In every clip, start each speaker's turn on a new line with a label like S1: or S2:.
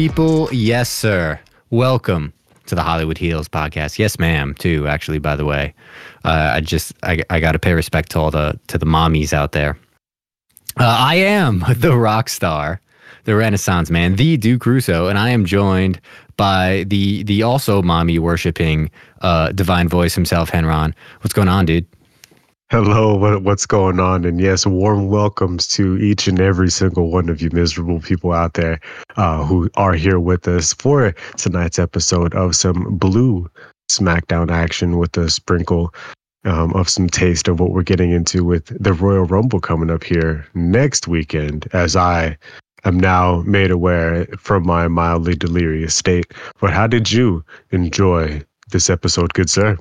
S1: people. Yes, sir. Welcome to the Hollywood Heels podcast. Yes, ma'am. Too actually. By the way, uh, I just I, I got to pay respect to all the to the mommies out there. Uh, I am the rock star, the Renaissance man, the Duke Russo, and I am joined by the the also mommy worshiping uh, divine voice himself, Henron. What's going on, dude?
S2: Hello, what, what's going on? And yes, warm welcomes to each and every single one of you miserable people out there uh, who are here with us for tonight's episode of some blue SmackDown action with a sprinkle um, of some taste of what we're getting into with the Royal Rumble coming up here next weekend, as I am now made aware from my mildly delirious state. But how did you enjoy this episode, good sir?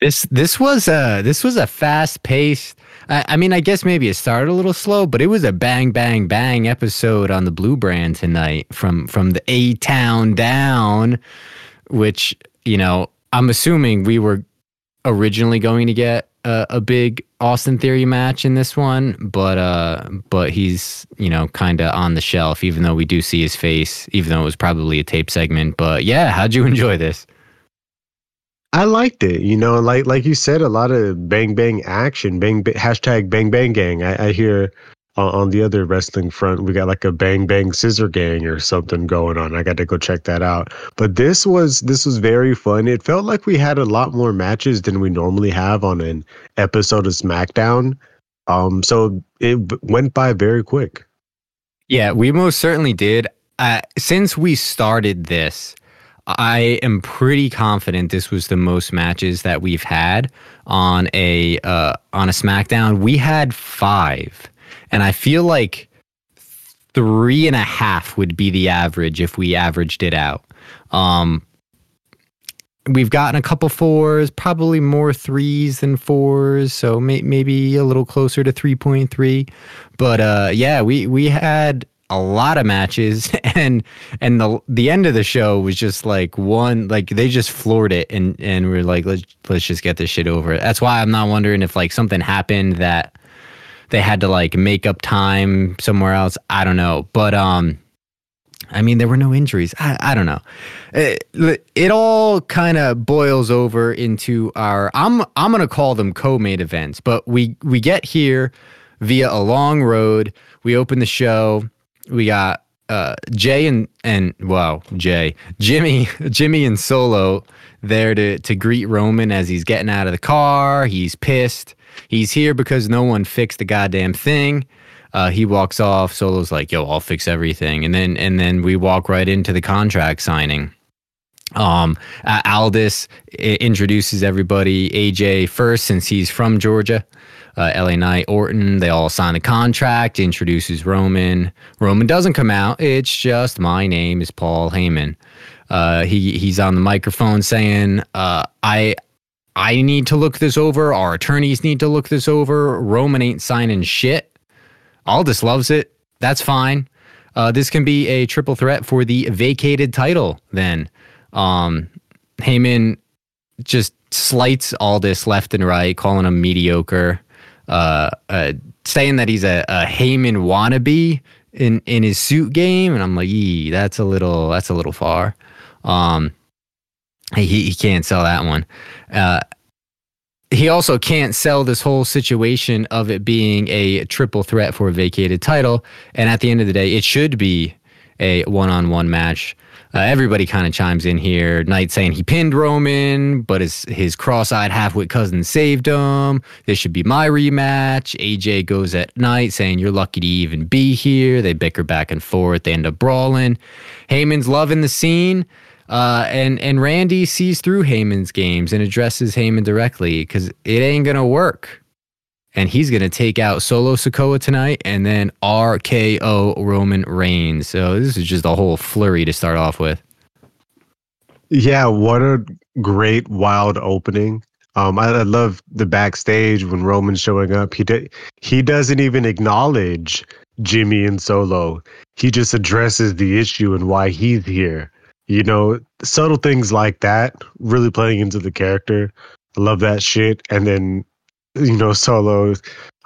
S1: This this was a this was a fast paced. I, I, mean, I guess maybe it started a little slow, but it was a bang bang bang episode on the Blue Brand tonight from from the A Town down, which you know I'm assuming we were originally going to get a, a big Austin Theory match in this one, but uh, but he's you know kind of on the shelf, even though we do see his face, even though it was probably a tape segment. But yeah, how'd you enjoy this?
S2: I liked it. You know, like like you said, a lot of bang bang action, bang, bang hashtag bang bang gang. I, I hear on the other wrestling front, we got like a bang bang scissor gang or something going on. I got to go check that out. But this was this was very fun. It felt like we had a lot more matches than we normally have on an episode of SmackDown. Um, so it went by very quick.
S1: Yeah, we most certainly did. Uh, since we started this, I am pretty confident this was the most matches that we've had on a uh, on a SmackDown. We had five, and I feel like three and a half would be the average if we averaged it out. Um, we've gotten a couple fours, probably more threes than fours, so may- maybe a little closer to three point three. But uh, yeah, we we had a lot of matches and and the the end of the show was just like one like they just floored it and and we're like let's let's just get this shit over. That's why I'm not wondering if like something happened that they had to like make up time somewhere else. I don't know. But um I mean there were no injuries. I I don't know. It, it all kind of boils over into our I'm I'm to call them co-made events, but we we get here via a long road. We open the show we got uh, Jey and and wow Jey Jimmy Jimmy and Solo there to to greet Roman as he's getting out of the car. He's pissed. He's here because no one fixed the goddamn thing. Uh, he walks off. Solo's like, "Yo, I'll fix everything," and then and then we walk right into the contract signing. Um, Aldis introduces everybody. AJ first, since he's from Georgia uh, LA Knight, Orton. They all sign a contract, introduces Roman. Roman doesn't come out. It's just my name is Paul Heyman. Uh, he he's on the microphone saying, uh, "I I need to look this over. Our attorneys need to look this over. Roman ain't signing shit. Aldis loves it. That's fine. Uh, this can be a triple threat for the vacated title. Then, um, Heyman just slights Aldis left and right, calling him mediocre uh, uh, saying that he's a, a Heyman wannabe in in his suit game, and I'm like, ee, that's a little that's a little far. Um, he he can't sell that one. Uh, he also can't sell this whole situation of it being a triple threat for a vacated title. And at the end of the day, it should be a one on one match. Uh, everybody kind of chimes in here. Knight saying he pinned Roman, but his his cross-eyed half-wit cousin saved him. This should be my rematch. AJ goes at Knight saying you're lucky to even be here. They bicker back and forth. They end up brawling. Heyman's loving the scene. Uh, and and Randy sees through Heyman's games and addresses Heyman directly because it ain't gonna work and he's going to take out Solo Sikoa tonight and then RKO Roman Reigns. So this is just a whole flurry to start off with.
S2: Yeah, what a great wild opening. Um, I, I love the backstage when Roman's showing up. He de- he doesn't even acknowledge Jimmy and Solo. He just addresses the issue and why he's here. You know, subtle things like that really playing into the character. I love that shit. And then you know, Solo,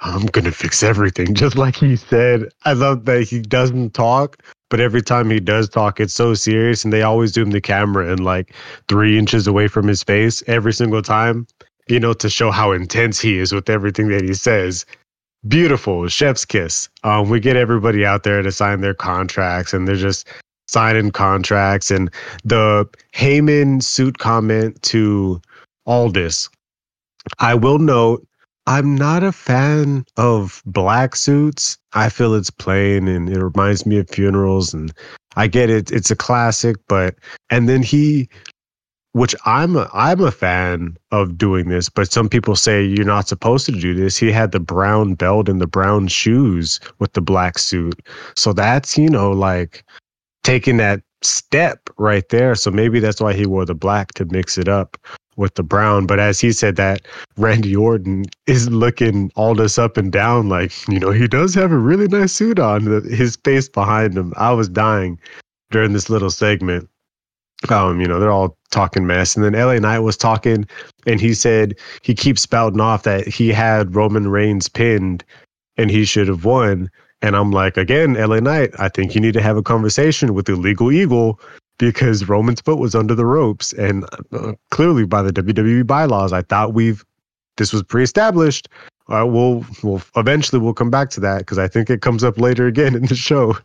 S2: I'm gonna fix everything, just like he said. I love that he doesn't talk, but every time he does talk, it's so serious, and they always zoom the camera in like three inches away from his face every single time, you know, to show how intense he is with everything that he says. Beautiful, chef's kiss. Um, we get everybody out there to sign their contracts, and they're just signing contracts. And the Heyman suit comment to Aldis, I will note I'm not a fan of black suits. I feel it's plain and it reminds me of funerals and I get it it's a classic but and then he which I'm a, I'm a fan of doing this but some people say you're not supposed to do this. He had the brown belt and the brown shoes with the black suit. So that's, you know, like taking that step right there. So maybe that's why he wore the black to mix it up with the brown. But as he said that, Randy Orton is looking all this up and down like, you know, he does have a really nice suit on. His face behind him. I was dying during this little segment. Um, you know, they're all talking mess. And then LA Knight was talking and he said he keeps spouting off that he had Roman Reigns pinned and he should have won. And I'm like, again, LA Knight, I think you need to have a conversation with the legal eagle because Roman's foot was under the ropes. And uh, clearly, by the WWE bylaws, I thought we've this was pre-established. Uh, we'll we'll eventually we'll come back to that because I think it comes up later again in the show.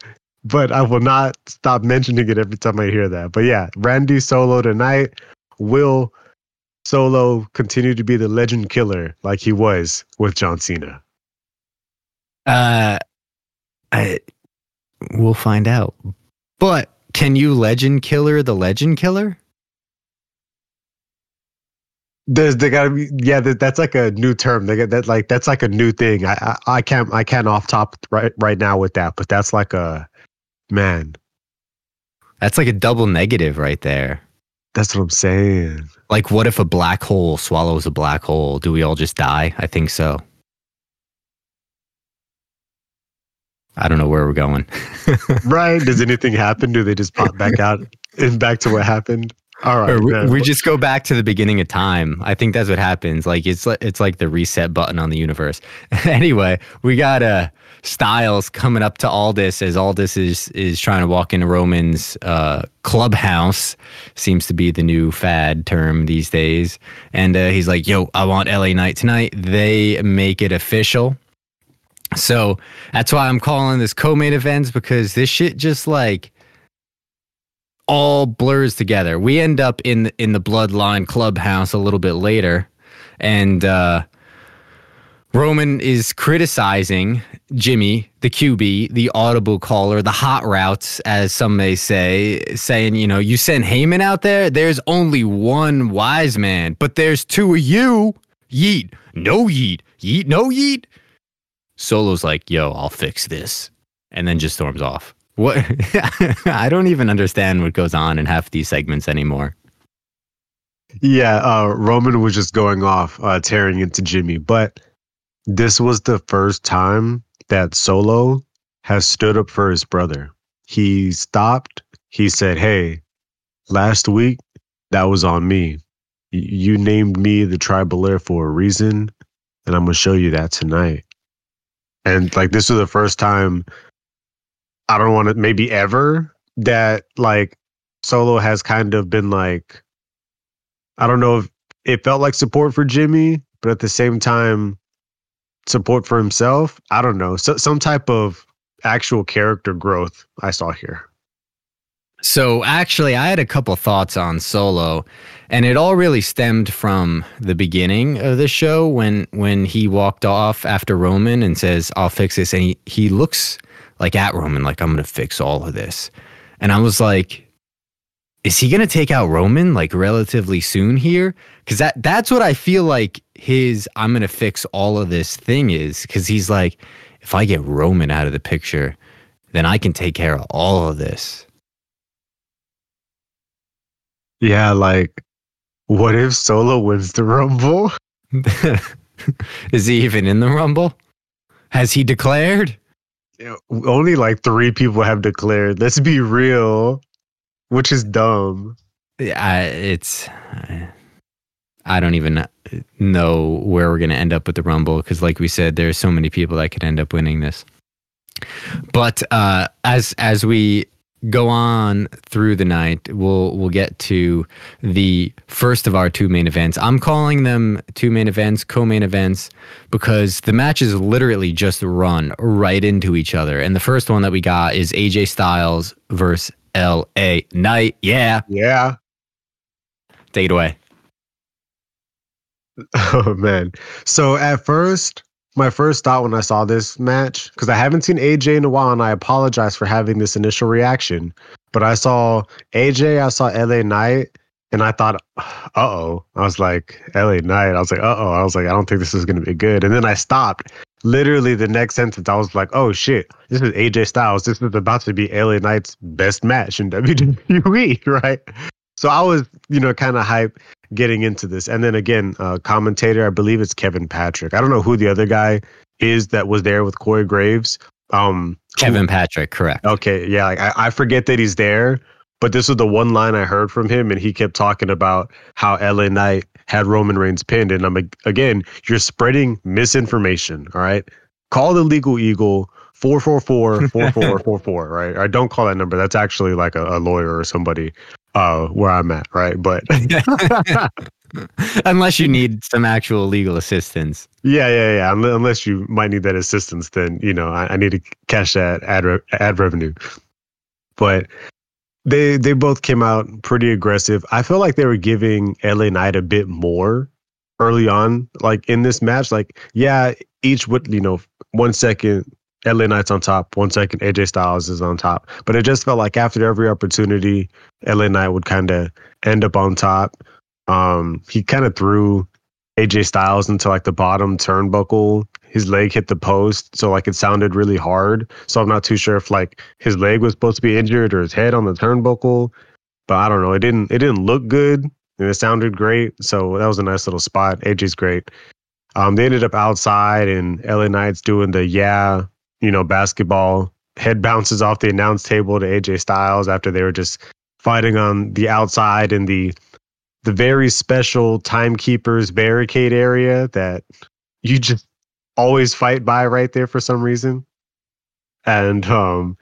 S2: But I will not stop mentioning it every time I hear that. But yeah, Randy Solo tonight will Solo continue to be the legend killer like he was with John Cena.
S1: Uh, I we'll find out. But can you legend killer the legend killer?
S2: There's they gotta be yeah. That's like a new term. They get that like that's like a new thing. I, I I can't I can't off top right right now with that. But that's like a man.
S1: That's like a double negative right there.
S2: That's what I'm saying.
S1: Like, what if a black hole swallows a black hole? Do we all just die? I think so. I don't know where we're going.
S2: right? Does anything happen? Do they just pop back out and back to what happened? All right.
S1: We, we, just go back to the beginning of time. I think that's what happens. Like it's it's like the reset button on the universe. anyway, we got uh Styles coming up to Aldis as Aldis is is trying to walk into Roman's uh, clubhouse. Seems to be the new fad term these days. And uh, he's like, "Yo, I want LA Knight tonight." They make it official. So that's why I'm calling this co-main events because this shit just like all blurs together. We end up in the, in the bloodline clubhouse a little bit later, and uh, Roman is criticizing Jimmy, the QB, the audible caller, the hot routes, as some may say, saying, you know, you send Heyman out there. There's only one wise man, but there's two of you. Yeet, no yeet, yeet, no yeet. Solo's like, yo, I'll fix this. And then just storms off. What? I don't even understand what goes on in half these segments anymore.
S2: Yeah, uh, Roman was just going off, uh, tearing into Jimmy. But this was the first time that Solo has stood up for his brother. He stopped. He said, Hey, last week, that was on me. You named me the tribal heir for a reason, and I'm going to show you that tonight. And like this was the first time I don't want to maybe ever that like Solo has kind of been like I don't know if it felt like support for Jimmy, but at the same time support for himself. I don't know. So, some type of actual character growth I saw here.
S1: So actually, I had a couple thoughts on Solo, and it all really stemmed from the beginning of the show when when he walked off after Roman and says, "I'll fix this," and he he looks like at Roman like I'm gonna fix all of this, and I was like, is he gonna take out Roman like relatively soon here? Because that that's what I feel like his I'm gonna fix all of this thing is because he's like, if I get Roman out of the picture, then I can take care of all of this.
S2: Yeah, like what if Solo wins the Rumble?
S1: Is he even in the Rumble? Has he declared?
S2: only like three people have declared. Let's be real, which is dumb.
S1: Yeah, it's. I don't even know where we're going to end up with the Rumble because, like we said, there's so many people that could end up winning this. But uh, as as we go on through the night, we'll we'll get to the first of our two main events. I'm calling them two main events, co-main events, because the matches literally just run right into each other. And the first one that we got is AJ Styles versus LA Knight. Yeah.
S2: Yeah.
S1: Take it away.
S2: Oh man. So at first, my first thought when I saw this match, because I haven't seen AJ in a while, and I apologize for having this initial reaction, but I saw AJ, I saw LA Knight, and I thought, uh oh. I was like, LA Knight. I was like, uh oh. I was like, I don't think this is going to be good. And then I stopped. Literally, the next sentence, I was like, oh shit, this is AJ Styles. This is about to be LA Knight's best match in WWE, right? So I was, you know, kind of hype getting into this. And then again, uh, commentator, I believe it's Kevin Patrick. I don't know who the other guy is that was there with Corey Graves. Um,
S1: Kevin who, Patrick, correct.
S2: Okay, yeah, like I, I forget that he's there, but this was the one line I heard from him, and he kept talking about how LA Knight had Roman Reigns pinned. And I'm like, again, you're spreading misinformation. All right, call the legal eagle. 444 4444, right? I don't call that number. That's actually like a, a lawyer or somebody uh, where I'm at, right? But
S1: unless you need some actual legal assistance.
S2: Yeah, yeah, yeah. Unless you might need that assistance, then you know I, I need to cash that ad re- ad revenue. But they they both came out pretty aggressive. I feel like they were giving LA Knight a bit more early on, like in this match. Like, yeah, each would you know one second LA Knight's on top. One second, AJ Styles is on top. But it just felt like after every opportunity, LA Knight would kind of end up on top. Um, he kind of threw AJ Styles into like the bottom turnbuckle. His leg hit the post, so like it sounded really hard. So I'm not too sure if like his leg was supposed to be injured or his head on the turnbuckle. But I don't know. It didn't. It didn't look good, and it sounded great. So that was a nice little spot. AJ's great. Um, they ended up outside, and LA Knight's doing the yeah you know, basketball head bounces off the announce table to AJ Styles after they were just fighting on the outside in the the very special timekeepers barricade area that you just always fight by right there for some reason. And um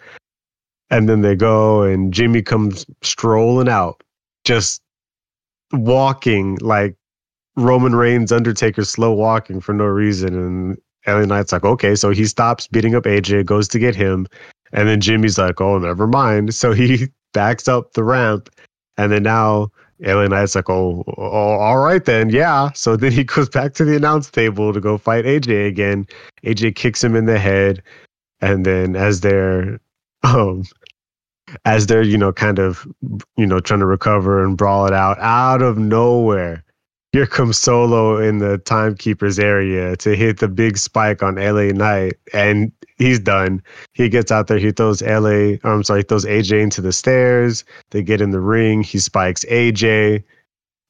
S2: and then they go and Jimmy comes strolling out, just walking like Roman Reigns Undertaker slow walking for no reason and LA Knight's like, okay, so he stops beating up AJ, goes to get him, and then Jimmy's like, oh, never mind. So he backs up the ramp, and then now LA Knight's like, oh, oh, all right then, yeah. So then he goes back to the announce table to go fight AJ again. AJ kicks him in the head, and then as they're um as they're you know kind of you know trying to recover and brawl it out out of nowhere here comes Solo in the timekeeper's area to hit the big spike on LA Knight, and he's done. He gets out there, he throws LA, I'm sorry, he throws AJ into the stairs. They get in the ring, he spikes AJ,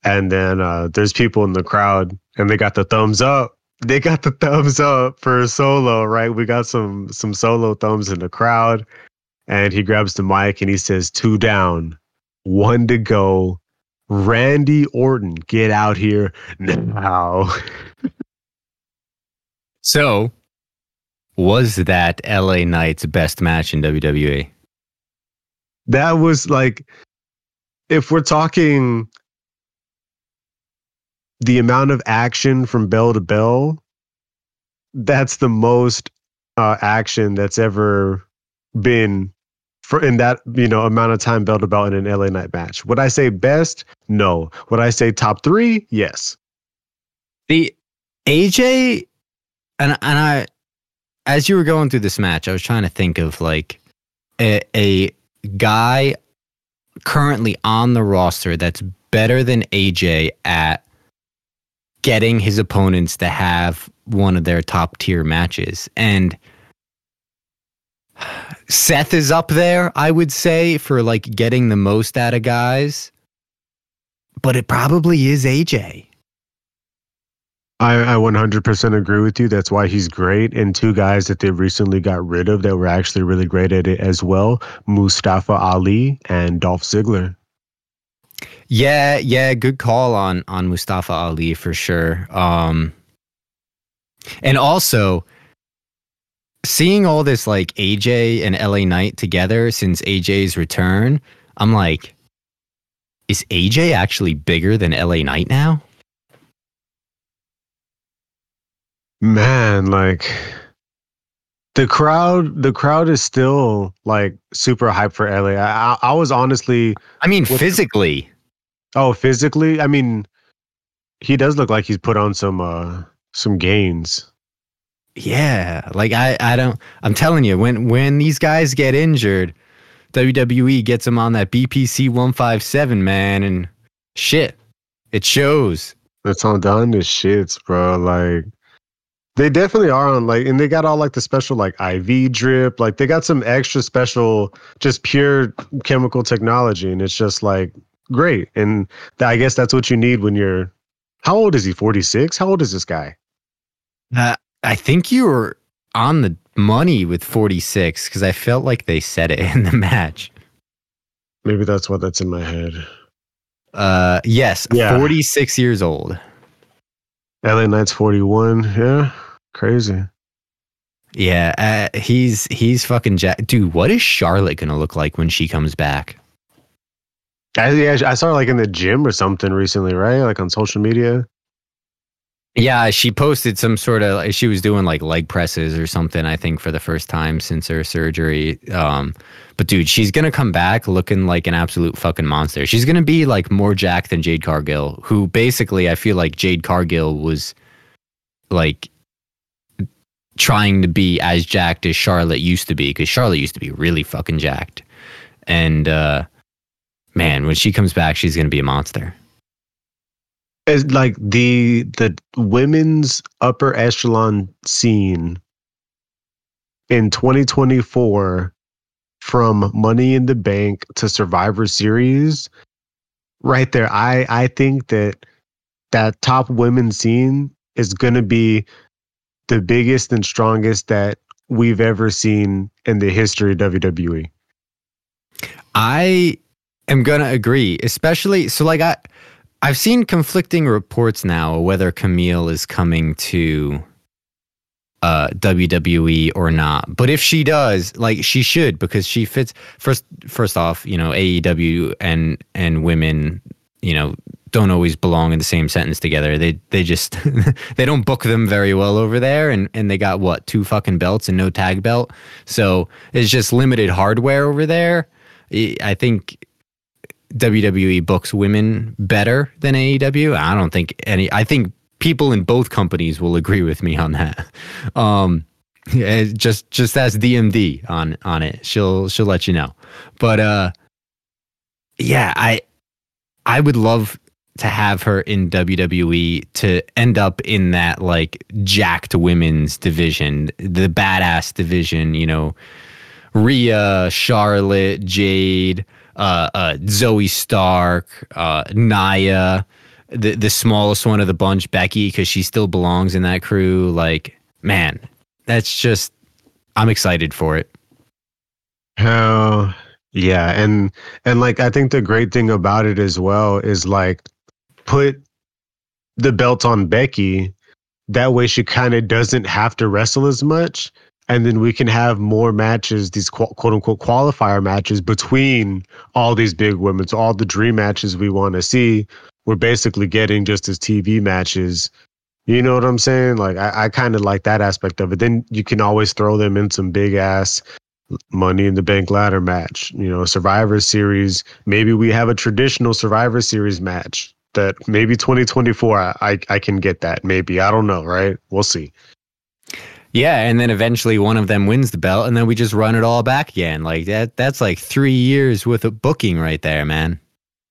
S2: and then uh, there's people in the crowd, and they got the thumbs up. They got the thumbs up for Solo, right? We got some some Solo thumbs in the crowd, and he grabs the mic and he says, two down, one to go Randy Orton, get out here now.
S1: so, was that LA Knight's best match in WWE?
S2: That was like, if we're talking the amount of action from bell to bell, that's the most uh, action that's ever been for in that you know amount of time belt to belt in an LA Knight match. Would I say best? No. Would I say top three? Yes.
S1: The AJ and and I, as you were going through this match, I was trying to think of like a, a guy currently on the roster that's better than AJ at getting his opponents to have one of their top tier matches and Seth is up there, I would say, for like getting the most out of guys. But it probably is AJ.
S2: I, I 100% agree with you. That's why he's great. And two guys that they recently got rid of that were actually really great at it as well Mustafa Ali and Dolph Ziggler.
S1: Yeah, yeah, good call on on Mustafa Ali for sure. Um and also seeing all this like AJ and LA Knight together since AJ's return, I'm like is AJ actually bigger than LA Knight now?
S2: Man, like the crowd the crowd is still like super hype for LA. I, I was honestly
S1: I mean physically.
S2: Oh, physically? I mean he does look like he's put on some uh some gains.
S1: Yeah, like I I don't I'm telling you when when these guys get injured, WWE gets them on that BPC 157 man and shit. It shows.
S2: It's on done the shits, bro. Like they definitely are on like, and they got all like the special like IV drip. Like they got some extra special, just pure chemical technology, and it's just like great. And th- I guess that's what you need when you're. How old is he? Forty six. How old is this guy?
S1: Uh, I think you were on the money with 46 because I felt like they said it in the match.
S2: Maybe that's what that's in my head.
S1: Uh, yes, yeah. 46 years old.
S2: LA Knight's 41. Yeah. Crazy.
S1: Yeah, uh, he's he's fucking jack. Dude, what is Charlotte gonna look like when she comes back?
S2: I, yeah, I saw her like in the gym or something recently, right? Like on social media.
S1: Yeah, she posted some sort of. She was doing like leg presses or something. I think for the first time since her surgery. Um, but dude, she's gonna come back looking like an absolute fucking monster. She's gonna be like more jacked than Jade Cargill, who basically I feel like Jade Cargill was like trying to be as jacked as Charlotte used to be because Charlotte used to be really fucking jacked. And uh, man, when she comes back, she's gonna be a monster.
S2: It's like the the women's upper echelon scene in 2024 from Money in the Bank to Survivor Series right there I I think that that top women's scene is going to be the biggest and strongest that we've ever seen in the history of WWE.
S1: I am going to agree, especially so like I I've seen conflicting reports now whether Kamille is coming to uh, WWE or not. But if she does, like she should, because she fits. First, first off, you know, AEW and and women, you know, don't always belong in the same sentence together. They they just they don't book them very well over there, and and they got what two fucking belts and no tag belt. So it's just limited hardware over there. I think WWE books women better than AEW. I don't think any. I think people in both companies will agree with me on that. Um, just just ask DMD on on it. She'll she'll let you know. But uh, yeah, I I would love to have her in WWE to end up in that like jacked women's division, the badass division, you know, Rhea, Charlotte, Jade, uh, uh, Zoey Stark, uh, Nia, the the smallest one of the bunch, Becky, because she still belongs in that crew. Like, man, that's just I'm excited for it.
S2: Hell yeah, and and like I think the great thing about it as well is like put the belt on Becky. That way, she kind of doesn't have to wrestle as much, and then we can have more matches, these quote unquote qualifier matches between all these big women. So all the dream matches we want to see, we're basically getting just as TV matches. You know what I'm saying? Like I, I kind of like that aspect of it. Then you can always throw them in some big ass money in the bank ladder match. You know, Survivor Series. Maybe we have a traditional Survivor Series match that maybe 2024 I, I, I can get that. Maybe I don't know. Right? We'll see.
S1: Yeah, and then eventually one of them wins the belt, and then we just run it all back again. Like that. That's like three years worth of booking right there, man.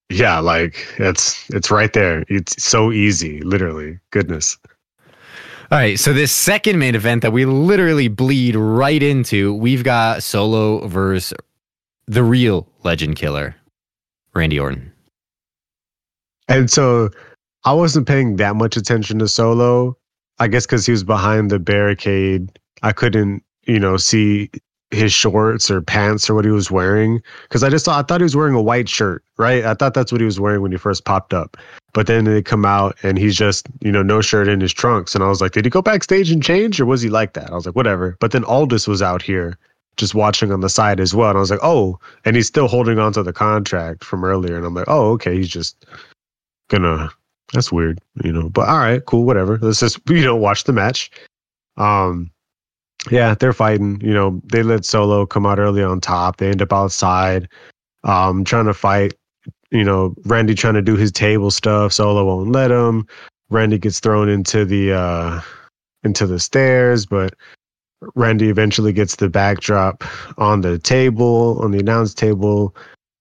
S2: Yeah, like it's it's right there. It's so easy, literally. Goodness.
S1: All right, so this second main event that we literally bleed right into, we've got Solo versus the real Legend Killer, Randy Orton.
S2: And so I wasn't paying that much attention to Solo I guess because he was behind the barricade, I couldn't, you know, see his shorts or pants or what he was wearing because I just thought I thought he was wearing a white shirt, right? I thought that's what he was wearing when he first popped up. But then they come out and he's just, you know, no shirt in his trunks. And I was like, did he go backstage and change or was he like that? I was like, whatever. But then Aldis was out here just watching on the side as well. And I was like, oh, and he's still holding on to the contract from earlier. And I'm like, oh, okay, he's just gonna that's weird, you know. But all right, cool, whatever. Let's just you know watch the match. Um, yeah, they're fighting. You know, they let Solo come out early on top. They end up outside, um, trying to fight. You know, Randy trying to do his table stuff. Solo won't let him. Randy gets thrown into the uh, into the stairs, but Randy eventually gets the backdrop on the table, on the announce table.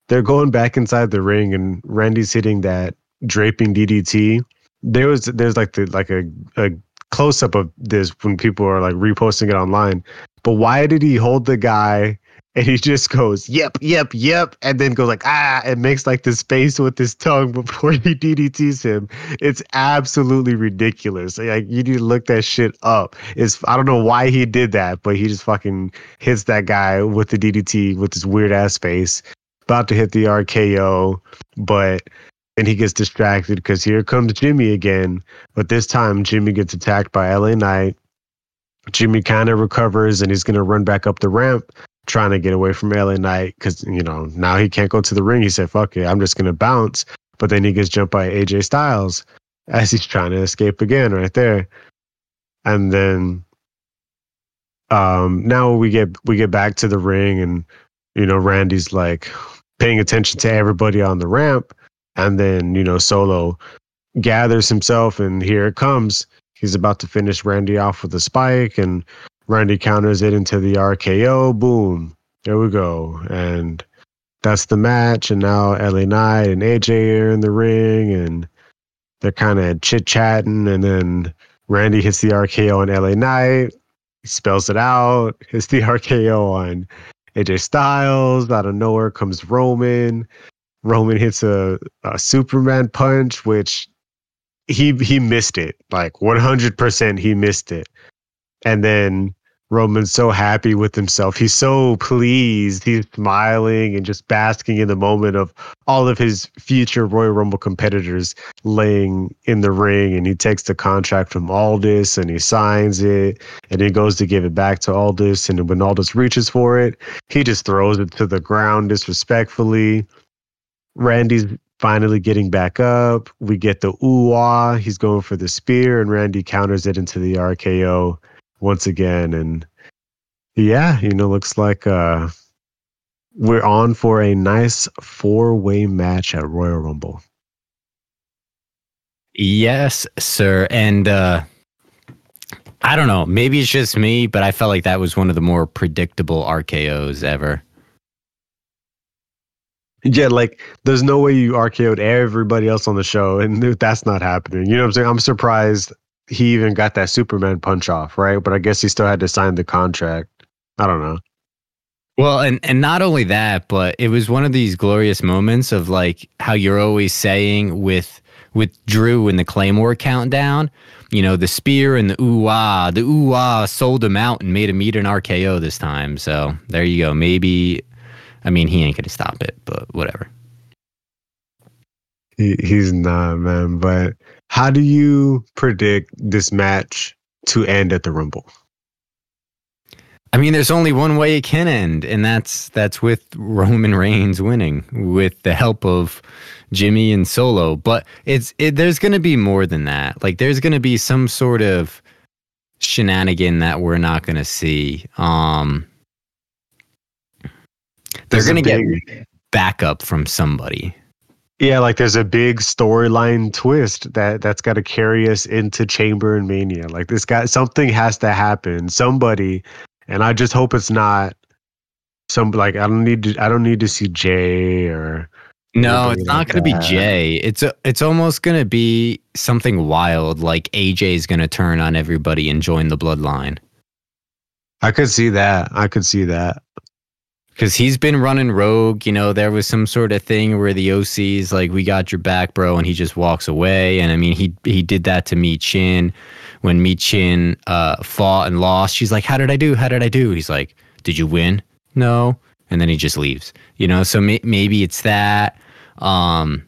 S2: They're going back inside the ring, and Randy's hitting that draping DDT. There was there's like the like a, a close up of this when people are like reposting it online. But why did he hold the guy and he just goes, yep, yep, yep, and then goes like, ah, and makes like this face with his tongue before he DDTs him. It's absolutely ridiculous. Like you need to look that shit up. It's I don't know why he did that, but he just fucking hits that guy with the DDT with his weird ass face. About to hit the RKO, but and he gets distracted because here comes Jimmy again. But this time, Jimmy gets attacked by LA Knight. Jimmy kind of recovers and he's going to run back up the ramp, trying to get away from LA Knight because, you know, now he can't go to the ring. He said, fuck it, I'm just going to bounce. But then he gets jumped by AJ Styles as he's trying to escape again right there. And then um, now we get we get back to the ring and you know Randy's like paying attention to everybody on the ramp and then, you know, Solo gathers himself and here it comes. He's about to finish Randy off with a spike and Randy counters it into the RKO. Boom. There we go. And that's the match. And now LA Knight and AJ are in the ring and they're kind of chit chatting. And then Randy hits the RKO on LA Knight. Spells it out. Hits the RKO on AJ Styles. Out of nowhere comes Roman. Roman hits a, a Superman punch, which he he missed it. Like 100% he missed it. And then Roman's so happy with himself. He's so pleased. He's smiling and just basking in the moment of all of his future Royal Rumble competitors laying in the ring. And he takes the contract from Aldis and he signs it. And he goes to give it back to Aldis. And when Aldis reaches for it, he just throws it to the ground disrespectfully. Randy's finally getting back up. We get the ooh He's going for the spear, and Randy counters it into the RKO once again. And yeah, you know, looks like uh, we're on for a nice four way match at Royal Rumble.
S1: Yes, sir. And uh, I don't know, maybe it's just me, but I felt like that was one of the more predictable RKOs ever.
S2: Yeah, like there's no way you RKO'd everybody else on the show, and that's not happening. You know what I'm saying? I'm surprised he even got that Superman punch off, right? But I guess he still had to sign the contract. I don't know.
S1: Well, and and not only that, but it was one of these glorious moments of like how you're always saying with with Drew in the Claymore countdown, you know, the spear and the ooh ah, the ooh ah sold him out and made him eat an RKO this time. So there you go. Maybe I mean, he ain't going to stop it, but whatever.
S2: He, he's not, man. But how do you predict this match to end at the Rumble?
S1: I mean, there's only one way it can end, and that's that's with Roman Reigns winning with the help of Jimmy and Solo. But it's it, there's going to be more than that. Like there's going to be some sort of shenanigan that we're not going to see. Um, they're going to get backup from somebody.
S2: Yeah, like there's a big storyline twist that that's got to carry us into Chamber and Mania. Like this guy, something has to happen. Somebody, and I just hope it's not some like I don't need to. I don't need to see Jey or.
S1: No, it's not like going to be Jey. It's a, it's almost going to be something wild. Like AJ is going to turn on everybody and join the bloodline.
S2: I could see that. I could see that
S1: because he's been running rogue. You know, there was some sort of thing where the OC's like, "We got your back, bro," and he just walks away. And I mean, he he did that to Michin when Michin uh, fought and lost. She's like, "How did I do? How did I do?" He's like, Did you win? No. And then he just leaves. You know, so may- maybe it's that. Um,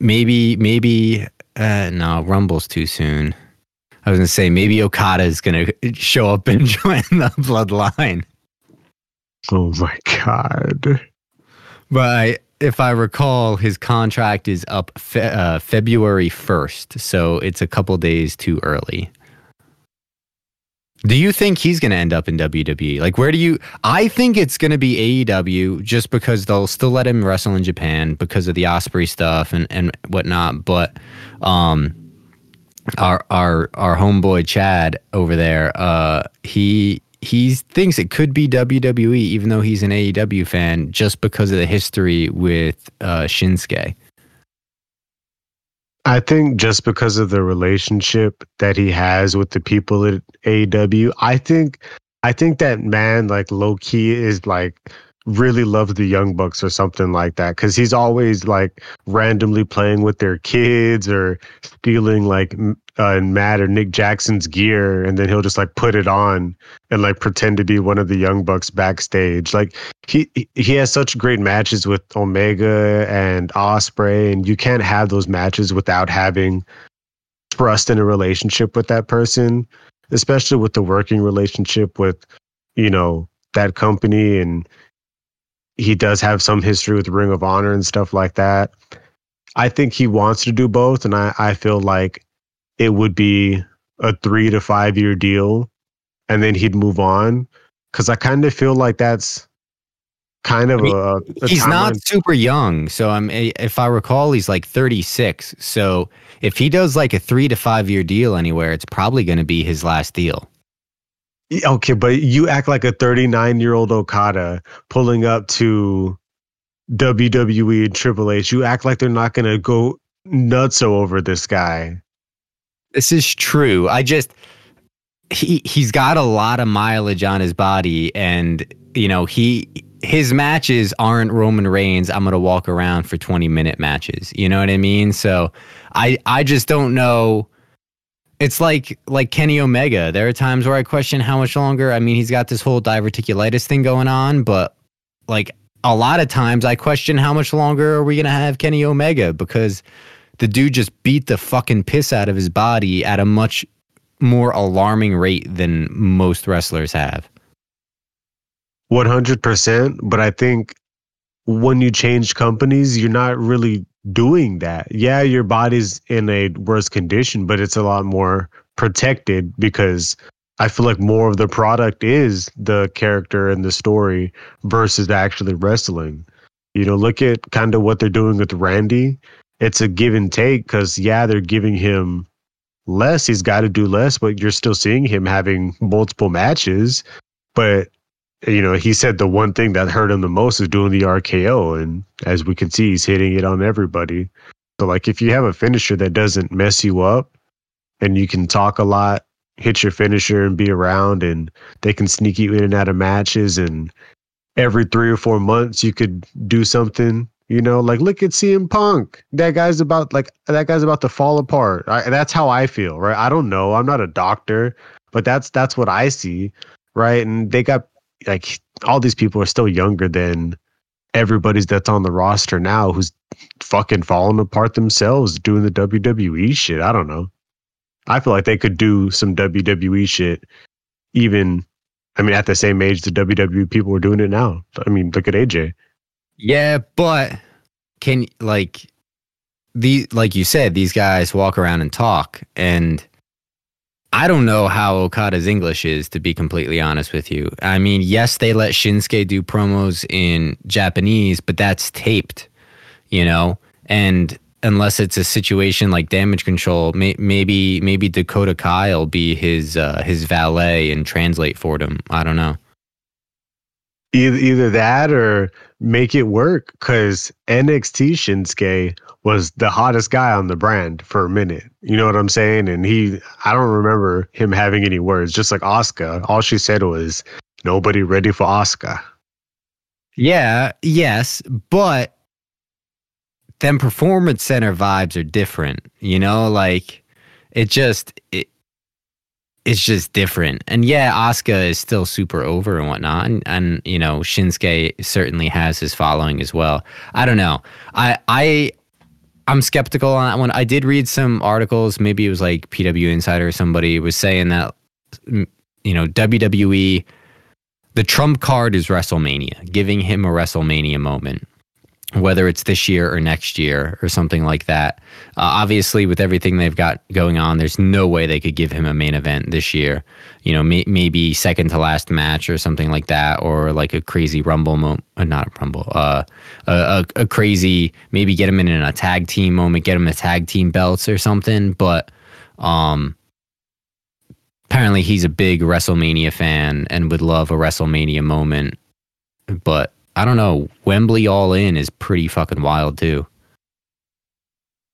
S1: maybe, maybe, uh, no, Rumble's too soon. I was gonna say maybe Okada is gonna show up and join the bloodline.
S2: Oh my god!
S1: But I, if I recall, his contract is up fe- uh, February first, so it's a couple days too early. Do you think he's going to end up in WWE? Like, where do you? I think it's going to be AEW just because they'll still let him wrestle in Japan because of the Ospreay stuff and and whatnot. But um, our our our homeboy Chad over there, uh, he he thinks it could be WWE, even though he's an AEW fan, just because of the history with uh, Shinsuke.
S2: I think just because of the relationship that he has with the people at AEW, I think I think that man like low key is like really loves the Young Bucks or something like that because he's always like randomly playing with their kids or stealing like uh, Matt or Nick Jackson's gear, and then he'll just like put it on and like pretend to be one of the Young Bucks backstage. Like he he has such great matches with Omega and Ospreay, and you can't have those matches without having trust in a relationship with that person, especially with the working relationship with you know that company and he does have some history with Ring of Honor and stuff like that. I think he wants to do both, and I, I feel like it would be a three to five year deal, and then he'd move on. Because I kind of feel like that's kind of I mean, a,
S1: a. he's not super young, so I'm. Eh, if I recall, he's like 36. So if he does like a three to five year deal anywhere, it's probably going to be his last deal.
S2: Okay, but you act like a 39 year old Okada pulling up to WWE and Triple H. You act like they're not going to go nuts over this guy.
S1: This is true. I just he he's got a lot of mileage on his body, and you know he his matches aren't Roman Reigns. I'm gonna walk around for 20 minute matches. You know what I mean? So I I just don't know it's like like Kenny Omega. There are times where I question how much longer. I mean, he's got this whole diverticulitis thing going on, but like a lot of times I question how much longer are we gonna have Kenny Omega because the dude just beat the fucking piss out of his body at a much more alarming rate than most wrestlers have.
S2: 100%. But I think when you change companies, you're not really doing that. Yeah, your body's in a worse condition, but it's a lot more protected because I feel like more of the product is the character and the story versus actually wrestling. You know, look at kind of what they're doing with Randy. It's a give and take because, yeah, they're giving him less. He's got to do less, but you're still seeing him having multiple matches. But you know, he said the one thing that hurt him the most is doing the RKO. And as we can see, he's hitting it on everybody. So, like, if you have a finisher that doesn't mess you up and you can talk a lot, hit your finisher and be around, and they can sneak you in and out of matches, and every three or four months you could do something. You know, like look at CM Punk. That guy's about like that guy's about to fall apart. I, that's how I feel, right? I don't know. I'm not a doctor, but that's that's what I see, right? And they got like all these people are still younger than everybody's that's on the roster now who's fucking falling apart themselves doing the WWE shit. I don't know. I feel like they could do some WWE shit even I mean at the same age the WWE people were doing it now. I mean, look at AJ.
S1: Yeah, but can like the like you said, these guys walk around and talk and I don't know how Okada's English is, to be completely honest with you. I mean, yes, they let Shinsuke do promos in Japanese, but that's taped, you know? And unless it's a situation like damage control, may, maybe maybe Dakota Kai will be his uh, his valet and translate for him. I don't know.
S2: Either, either that or make it work because NXT Shinsuke was the hottest guy on the brand for a minute. You know what I'm saying? And he, I don't remember him having any words, just like Asuka, All she said was, nobody ready for Asuka."
S1: Yeah, yes, but then performance center vibes are different, you know, like it just, it, it's just different. And yeah, Asuka is still super over and whatnot. And, and you know, Shinsuke certainly has his following as well. I don't know. I I I'm skeptical on that one. I did read some articles. Maybe it was like PW Insider or somebody was saying that mm, you know WWE, the trump card is WrestleMania, giving him a WrestleMania moment whether it's this year or next year or something like that. Uh, obviously, with everything they've got going on, there's no way they could give him a main event this year. You know, may, maybe second to last match or something like that, or like a crazy rumble moment, uh, not a rumble, uh, a, a, a crazy maybe get him in a tag team moment, get him a tag team belts or something. But um, apparently, he's a big WrestleMania fan and would love a WrestleMania moment. But I don't know. Wembley all in is pretty fucking wild too.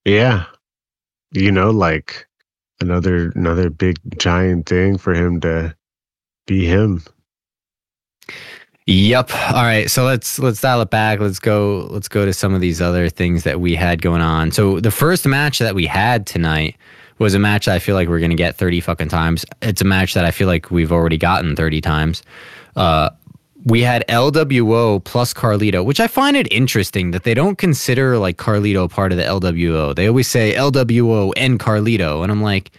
S2: Yeah. You know, like another another big giant thing for him to be him.
S1: Yep. All right. So let's let's dial it back. Let's go let's go to some of these other things that we had going on. So the first match that we had tonight was a match I feel like we're gonna get 30 fucking times. It's a match that I feel like we've already gotten 30 times. Uh we had LWO plus Carlito, which I find it interesting that they don't consider like Carlito part of the LWO. They always say LWO and Carlito. And I'm like,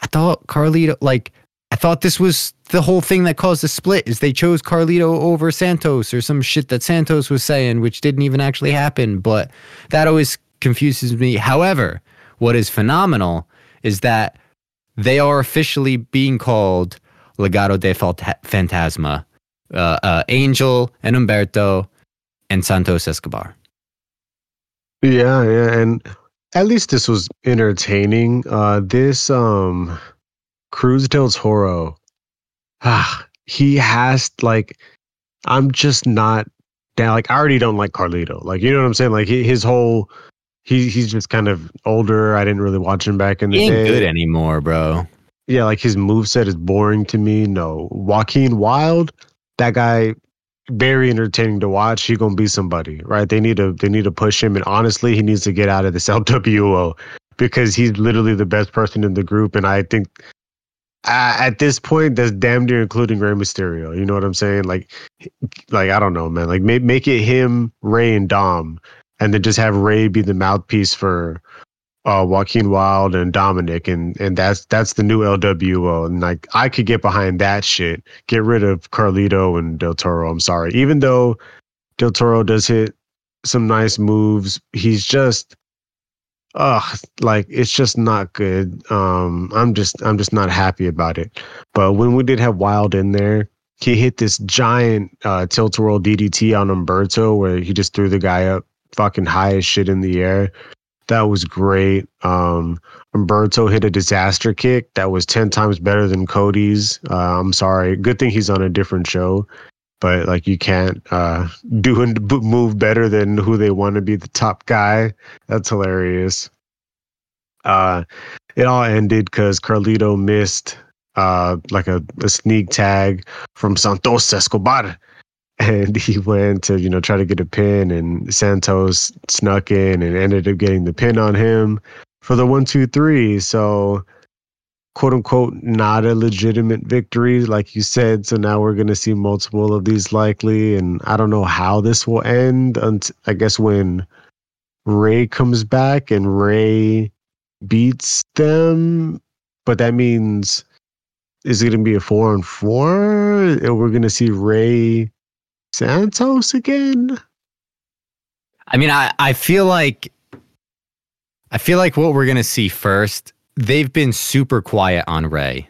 S1: I thought Carlito, like, I thought this was the whole thing that caused the split is they chose Carlito over Santos or some shit that Santos was saying, which didn't even actually happen. But that always confuses me. However, what is phenomenal is that they are officially being called Legado del Fantasma uh, uh, Angel and Humberto and Santos Escobar.
S2: Yeah, yeah, and at least this was entertaining. Uh, this um, Cruz del Toro, ah, he has like, I'm just not down. Like, I already don't like Carlito. Like, you know what I'm saying? Like, his whole, he he's just kind of older. I didn't really watch him back in the
S1: he
S2: ain't
S1: day. good anymore, bro.
S2: Yeah, like his move set is boring to me. No, Joaquin Wilde that guy very entertaining to watch. He gonna be somebody, right? They need to they need to push him, and honestly, he needs to get out of this LWO because he's literally the best person in the group, and I think uh, at this point, that's damn near including Rey Mysterio. You know what I'm saying? Like, like I don't know, man. Like make make it him, Rey, and Dom, and then just have Rey be the mouthpiece for uh, Joaquin Wilde and Dominic, and and that's that's the new LWO, and like I could get behind that shit. Get rid of Carlito and Del Toro. I'm sorry, even though Del Toro does hit some nice moves, he's just, ugh, like it's just not good. Um, I'm just I'm just not happy about it. But when we did have Wilde in there, he hit this giant uh, tilt whirl DDT on Humberto where he just threw the guy up fucking high as shit in the air. That was great. Um, Humberto hit a disaster kick that was 10 times better than Cody's. Uh, I'm sorry. Good thing he's on a different show, but like you can't uh, do and move better than who they want to be the top guy. That's hilarious. Uh, it all ended because Carlito missed uh, like a, a sneak tag from Santos Escobar and he went to you know try to get a pin and santos snuck in and ended up getting the pin on him for the one two three. So quote unquote not a legitimate victory like you said. So now we're going to see multiple of these likely and i don't know how this will end until i guess when Rey comes back and Rey beats them. But that means is it going to be a four and four? We're going to see Rey Santos again?
S1: I mean, I, I feel like I feel like what we're gonna see first, they've been super quiet on Rey,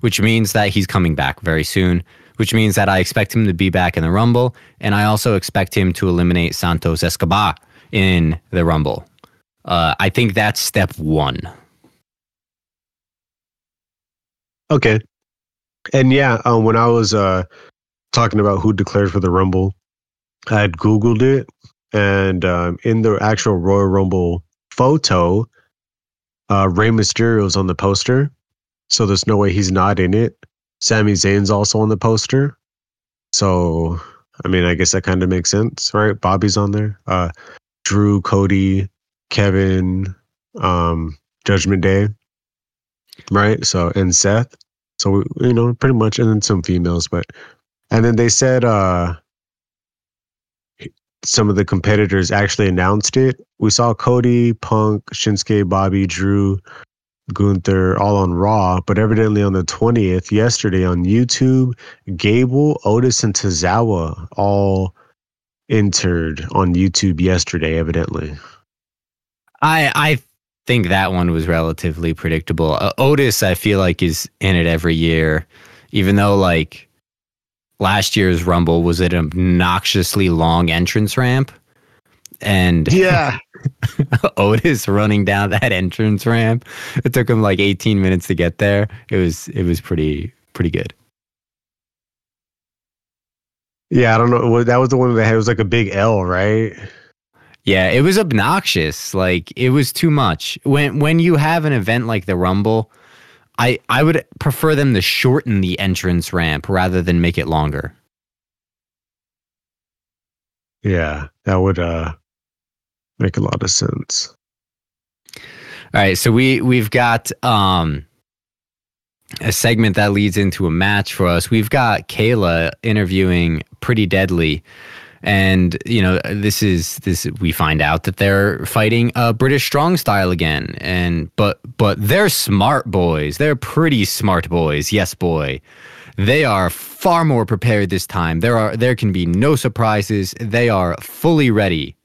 S1: which means that he's coming back very soon, which means that I expect him to be back in the Rumble, and I also expect him to eliminate Santos Escobar in the Rumble. Uh, I think that's step one.
S2: Okay. And yeah, um, when I was uh, talking about who declared for the Rumble, I had Googled it, and um, in the actual Royal Rumble photo, uh, Rey Mysterio's on the poster, so there's no way he's not in it. Sami Zayn's also on the poster, so I mean, I guess that kind of makes sense, right? Bobby's on there. Uh, Drew, Cody, Kevin, um, Judgment Day, right? So and Seth. So you know, pretty much, and then some females, but and then they said uh some of the competitors actually announced it. We saw Cody, Punk, Shinsuke, Bobby, Drew, Gunther all on Raw, but evidently on the 20th, yesterday on YouTube, Gable, Otis, and Tozawa all entered on YouTube yesterday, evidently.
S1: I I think that one was relatively predictable. Uh, Otis, I feel like, is in it every year, even though like last year's Rumble was an obnoxiously long entrance ramp. And
S2: yeah,
S1: Otis running down that entrance ramp. It took him like 18 minutes to get there. It was it was pretty pretty good.
S2: Yeah, I don't know. That was the one that had, was like a big L, right?
S1: Yeah, it was obnoxious. Like it was too much. When when you have an event like the Rumble, I I would prefer them to shorten the entrance ramp rather than make it longer.
S2: Yeah, that would uh make a lot of sense.
S1: All right, so we we've got um a segment that leads into a match for us. We've got Kayla interviewing Pretty Deadly. And you know this is this we find out that they're fighting a British strong style again, and but but they're smart boys. They're pretty smart boys. Yes, boy. They are far more prepared this time. There are there can be no surprises. They are fully ready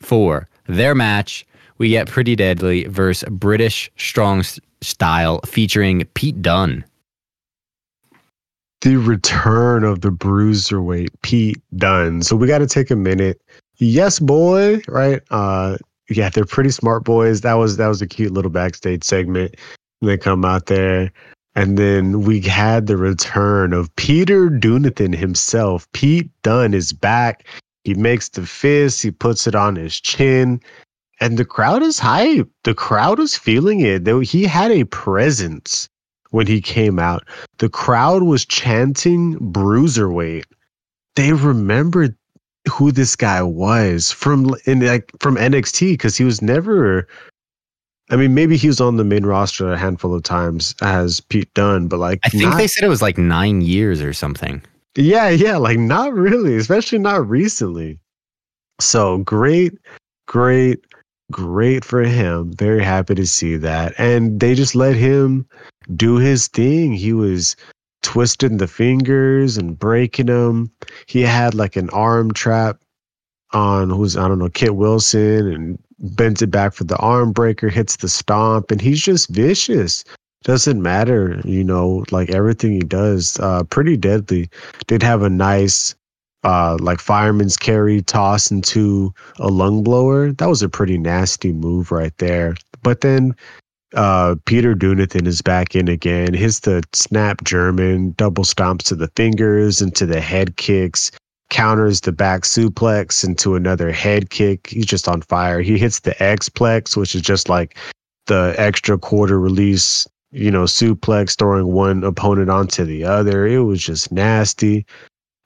S1: for their match. We get Pretty Deadly versus British Strong Style featuring Pete Dunne.
S2: The return of the bruiserweight Pete Dunne. So we got to take a minute. Yes, boy, right? Uh, yeah, they're pretty smart boys. That was that was a cute little backstage segment. They come out there, and then we had the return of Peter Dunathan himself. Pete Dunne is back. He makes the fist. He puts it on his chin and the crowd is hype. The crowd is feeling it. Though He had a presence when he came out. The crowd was chanting bruiserweight. They remembered who this guy was from in like from NXT because he was never. I mean, maybe he was on the main roster a handful of times as Pete Dunne, but like
S1: I think not, they said it was like nine years or something.
S2: Yeah, yeah, like not really, especially not recently. So great, great great for him. Very happy to see that. And they just let him do his thing. He was twisting the fingers and breaking them. He had like an arm trap on who's I don't know Kit Wilson and bends it back for the arm breaker, hits the stomp, and he's just vicious. Doesn't matter, you know, like everything he does, uh, pretty deadly. Did have a nice uh, like fireman's carry toss into a lung blower. That was a pretty nasty move right there. But then uh, Peter Dunathan is back in again. Hits the snap German, double stomps to the fingers into the head kicks, counters the back suplex into another head kick. He's just on fire. He hits the X-plex, which is just like the extra quarter release, you know, suplex, throwing one opponent onto the other. It was just nasty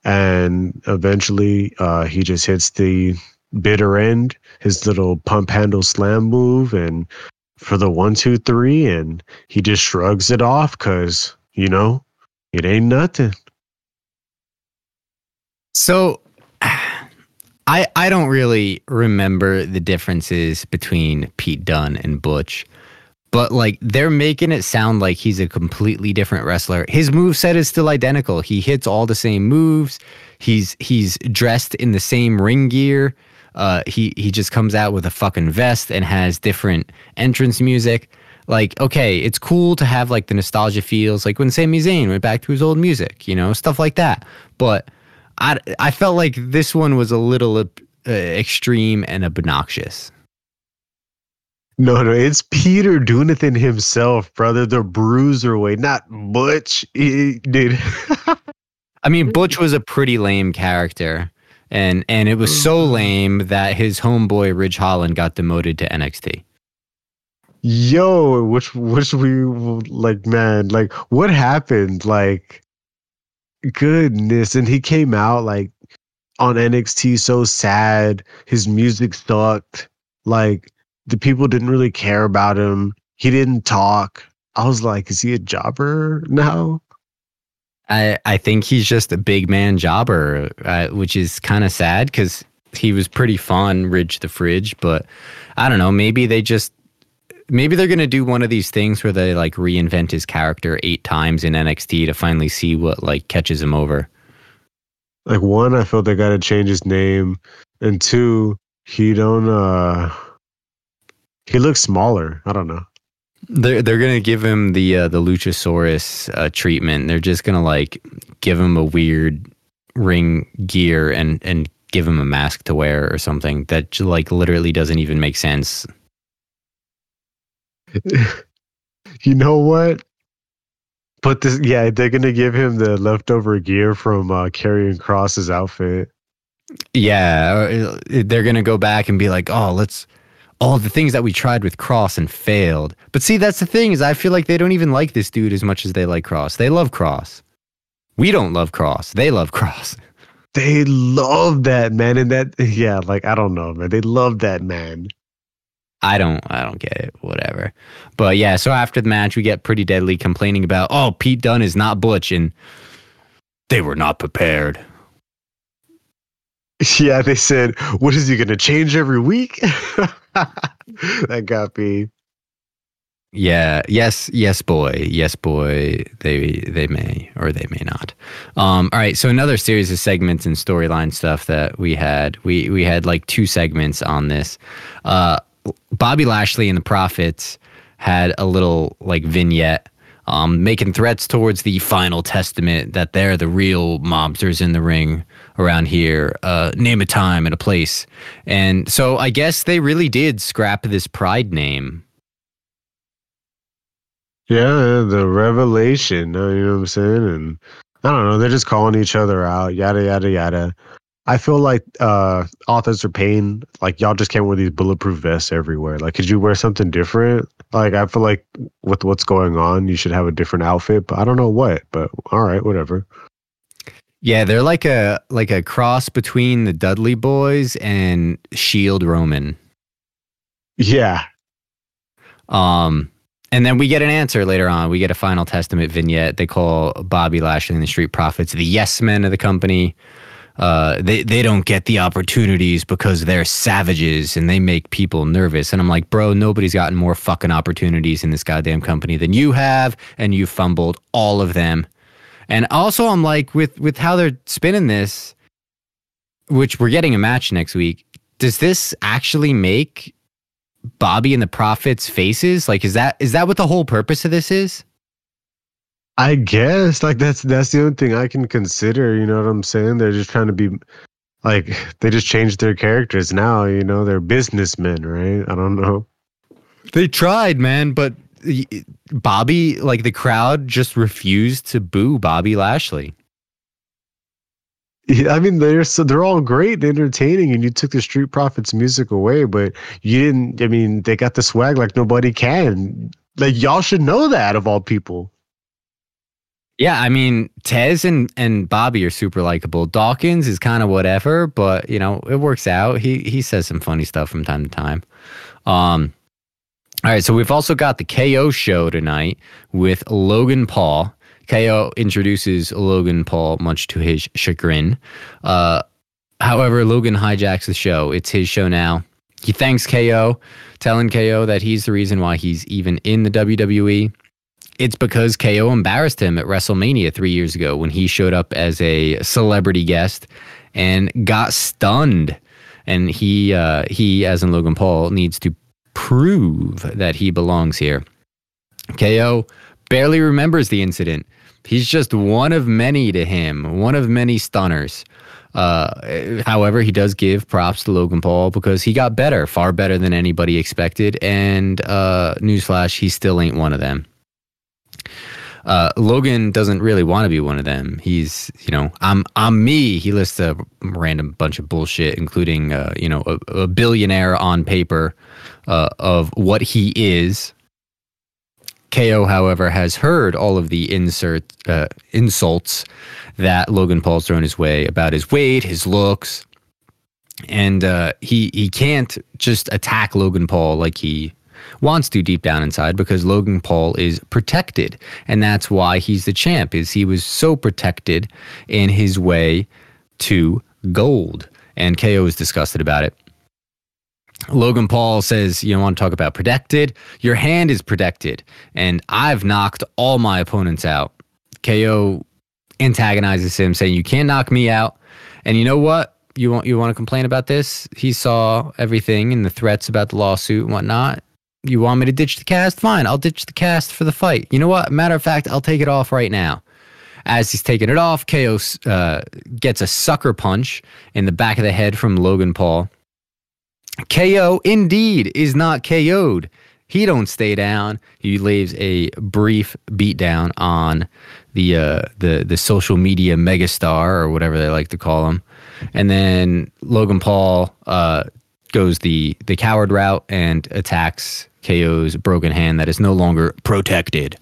S2: and eventually uh, he just hits the bitter end, his little pump handle slam move, and for the one, two, three, and he just shrugs it off because you know it ain't nothing.
S1: So. I, I don't really remember the differences between Pete Dunne and Butch but like they're making it sound like he's a completely different wrestler. His move set is still identical. He hits all the same moves. He's he's dressed in the same ring gear. Uh, he he just comes out with a fucking vest and has different entrance music. Like, okay, it's cool to have like the nostalgia feels, like when Sami Zayn went back to his old music, you know, stuff like that. But I I felt like this one was a little uh, extreme and obnoxious.
S2: No, no, it's Peter Dunathan himself, brother, the bruiserweight, not Butch. He, dude.
S1: I mean, Butch was a pretty lame character, and and it was so mm. lame that his homeboy Ridge Holland got demoted to NXT.
S2: Yo, which which we like, man, like what happened? Like, goodness, and he came out like on NXT so sad. His music sucked. Like the people didn't really care about him. He didn't talk. I was like, is he a jobber now?
S1: I I think he's just a big man jobber, uh, which is kind of sad because he was pretty fun, Ridge the Fridge. But I don't know. Maybe they just maybe they're gonna do one of these things where they like reinvent his character eight times in NXT to finally see what like catches him over.
S2: Like one, I felt they got to change his name, and two, he don't. uh He looks smaller. I don't know.
S1: They're they're gonna give him the uh, the Luchasaurus uh, treatment. They're just gonna like give him a weird ring gear and and give him a mask to wear or something that like literally doesn't even make sense.
S2: you know what? Put this. Yeah, they're gonna give him the leftover gear from uh, Karrion Kross's outfit.
S1: Yeah, uh, they're gonna go back and be like, "Oh, let's all the things that we tried with Kross and failed." But see, that's the thing is, I feel like they don't even like this dude as much as they like Kross. They love Kross. We don't love Kross. They love Kross.
S2: They love that man, and that yeah, like I don't know, man. They love that man.
S1: I don't I don't get it. Whatever. But yeah, so after the match we get pretty deadly complaining about, oh, Pete Dunne is not Butch and they were not prepared.
S2: Yeah, they said, what is he gonna change every week? that got me.
S1: Yeah, yes, yes, boy, yes, boy. They they may or they may not. Um, all right, so another series of segments and storyline stuff that we had. We we had like two segments on this. Uh, Bobby Lashley and the Profits had a little like vignette um, making threats towards the final testament that they're the real mobsters in the ring around here. Uh, name a time and a place. And so I guess they really did scrap this pride name.
S2: Yeah, the revelation. You know what I'm saying? And I don't know. They're just calling each other out, yada, yada, yada. I feel like uh, Authors of Pain like y'all just can't wear these bulletproof vests everywhere. Like, could you wear something different? Like, I feel like with what's going on, you should have a different outfit. But I don't know what. But all right, whatever.
S1: Yeah, they're like a like a cross between the Dudley Boys and Shield Roman.
S2: Yeah.
S1: Um, and then we get an answer later on. We get a final testament vignette. They call Bobby Lashley and the Street Profits the yes men of the company uh, they they don't get the opportunities because they're savages and they make people nervous. And I'm like, bro, nobody's gotten more fucking opportunities in this goddamn company than you have, and you fumbled all of them. And also, I'm like, with with how they're spinning this, which we're getting a match next week. Does this actually make Bobby and the Profits faces? Like, is that is that what the whole purpose of this is?
S2: I guess like that's that's the only thing I can consider. You know what I'm saying? They're just trying to be like they just changed their characters now. You know, they're businessmen, right? I don't know.
S1: They tried, man, but Bobby, like the crowd, just refused to boo Bobby Lashley.
S2: Yeah, I mean, they're so they're all great and entertaining, and you took the Street Profits music away, but you didn't. I mean, they got the swag like nobody can. Like y'all should know that of all people.
S1: Yeah, I mean, Tez and, and Bobby are super likable. Dawkins is kind of whatever, but you know, it works out. He he says some funny stuff from time to time. Um all right, so we've also got the KO show tonight with Logan Paul. KO introduces Logan Paul, much to his chagrin. Uh, however, Logan hijacks the show. It's his show now. He thanks KO, telling KO that he's the reason why he's even in the WWE it's because KO embarrassed him at WrestleMania three years ago when he showed up as a celebrity guest and got stunned. And he, uh, he, as in Logan Paul, needs to prove that he belongs here. KO barely remembers the incident. He's just one of many to him, one of many stunners. Uh, however, he does give props to Logan Paul because he got better, far better than anybody expected. And uh, newsflash, he still ain't one of them. Uh, Logan doesn't really want to be one of them. He's, you know, I'm I'm me. He lists a random bunch of bullshit, including, uh, you know, a, a, billionaire on paper uh, of what he is. KO, however, has heard all of the insert uh, insults that Logan Paul's thrown his way about his weight, his looks, and uh, he he can't just attack Logan Paul like he wants to deep down inside because Logan Paul is protected. And that's why he's the champ is he was so protected in his way to gold. And KO is disgusted about it. Logan Paul says, You want to talk about protected? Your hand is protected. And I've knocked all my opponents out. KO antagonizes him, saying, You can't knock me out. And you know what? You want you want to complain about this? He saw everything and the threats about the lawsuit and whatnot. You want me to ditch the cast? Fine, I'll ditch the cast for the fight. You know what? Matter of fact, I'll take it off right now. As he's taking it off, KO uh, gets a sucker punch in the back of the head from Logan Paul. KO indeed is not KO'd. He don't stay down. He leaves a brief beatdown on the uh, the the social media megastar or whatever they like to call him, and then Logan Paul uh, goes the the coward route and attacks KO's broken hand that is no longer protected.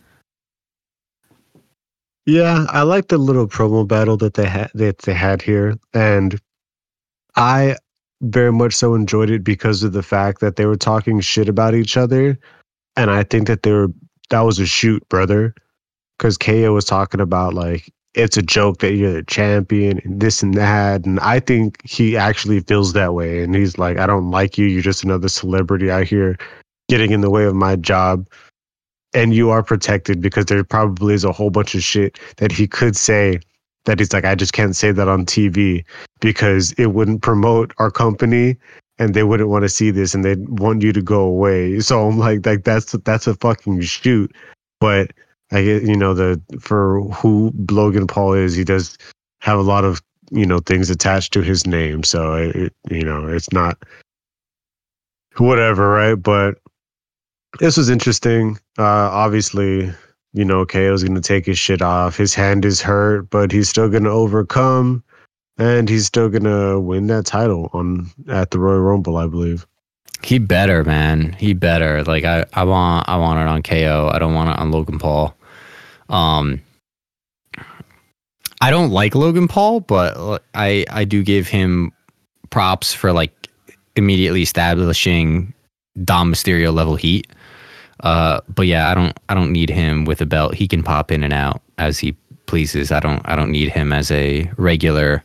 S2: Yeah, I like the little promo battle that they had that they had here, and I very much so enjoyed it because of the fact that they were talking shit about each other. And I think that they were that was a shoot, brother. Because KO was talking about like it's a joke that you're the champion and this and that. And I think he actually feels that way. And he's like, I don't like you. You're just another celebrity out here getting in the way of my job. And you are protected because there probably is a whole bunch of shit that he could say that he's like, I just can't say that on TV because it wouldn't promote our company and they wouldn't want to see this and they'd want you to go away. So I'm like, like that's that's a fucking shoot. But I get you know the for who Logan Paul is, he does have a lot of you know things attached to his name. So it, you know it's not whatever, right? But this was interesting. Uh, obviously, you know, KO's going to take his shit off. His hand is hurt, but he's still going to overcome and he's still going to win that title on at the Royal Rumble, I believe.
S1: He better, man. He better. Like I, I want I want it on KO. I don't want it on Logan Paul. Um I don't like Logan Paul, but I I do give him props for like immediately establishing Dom Mysterio level heat. Uh, but yeah, I don't I don't need him with a belt. He can pop in and out as he pleases. I don't I don't need him as a regular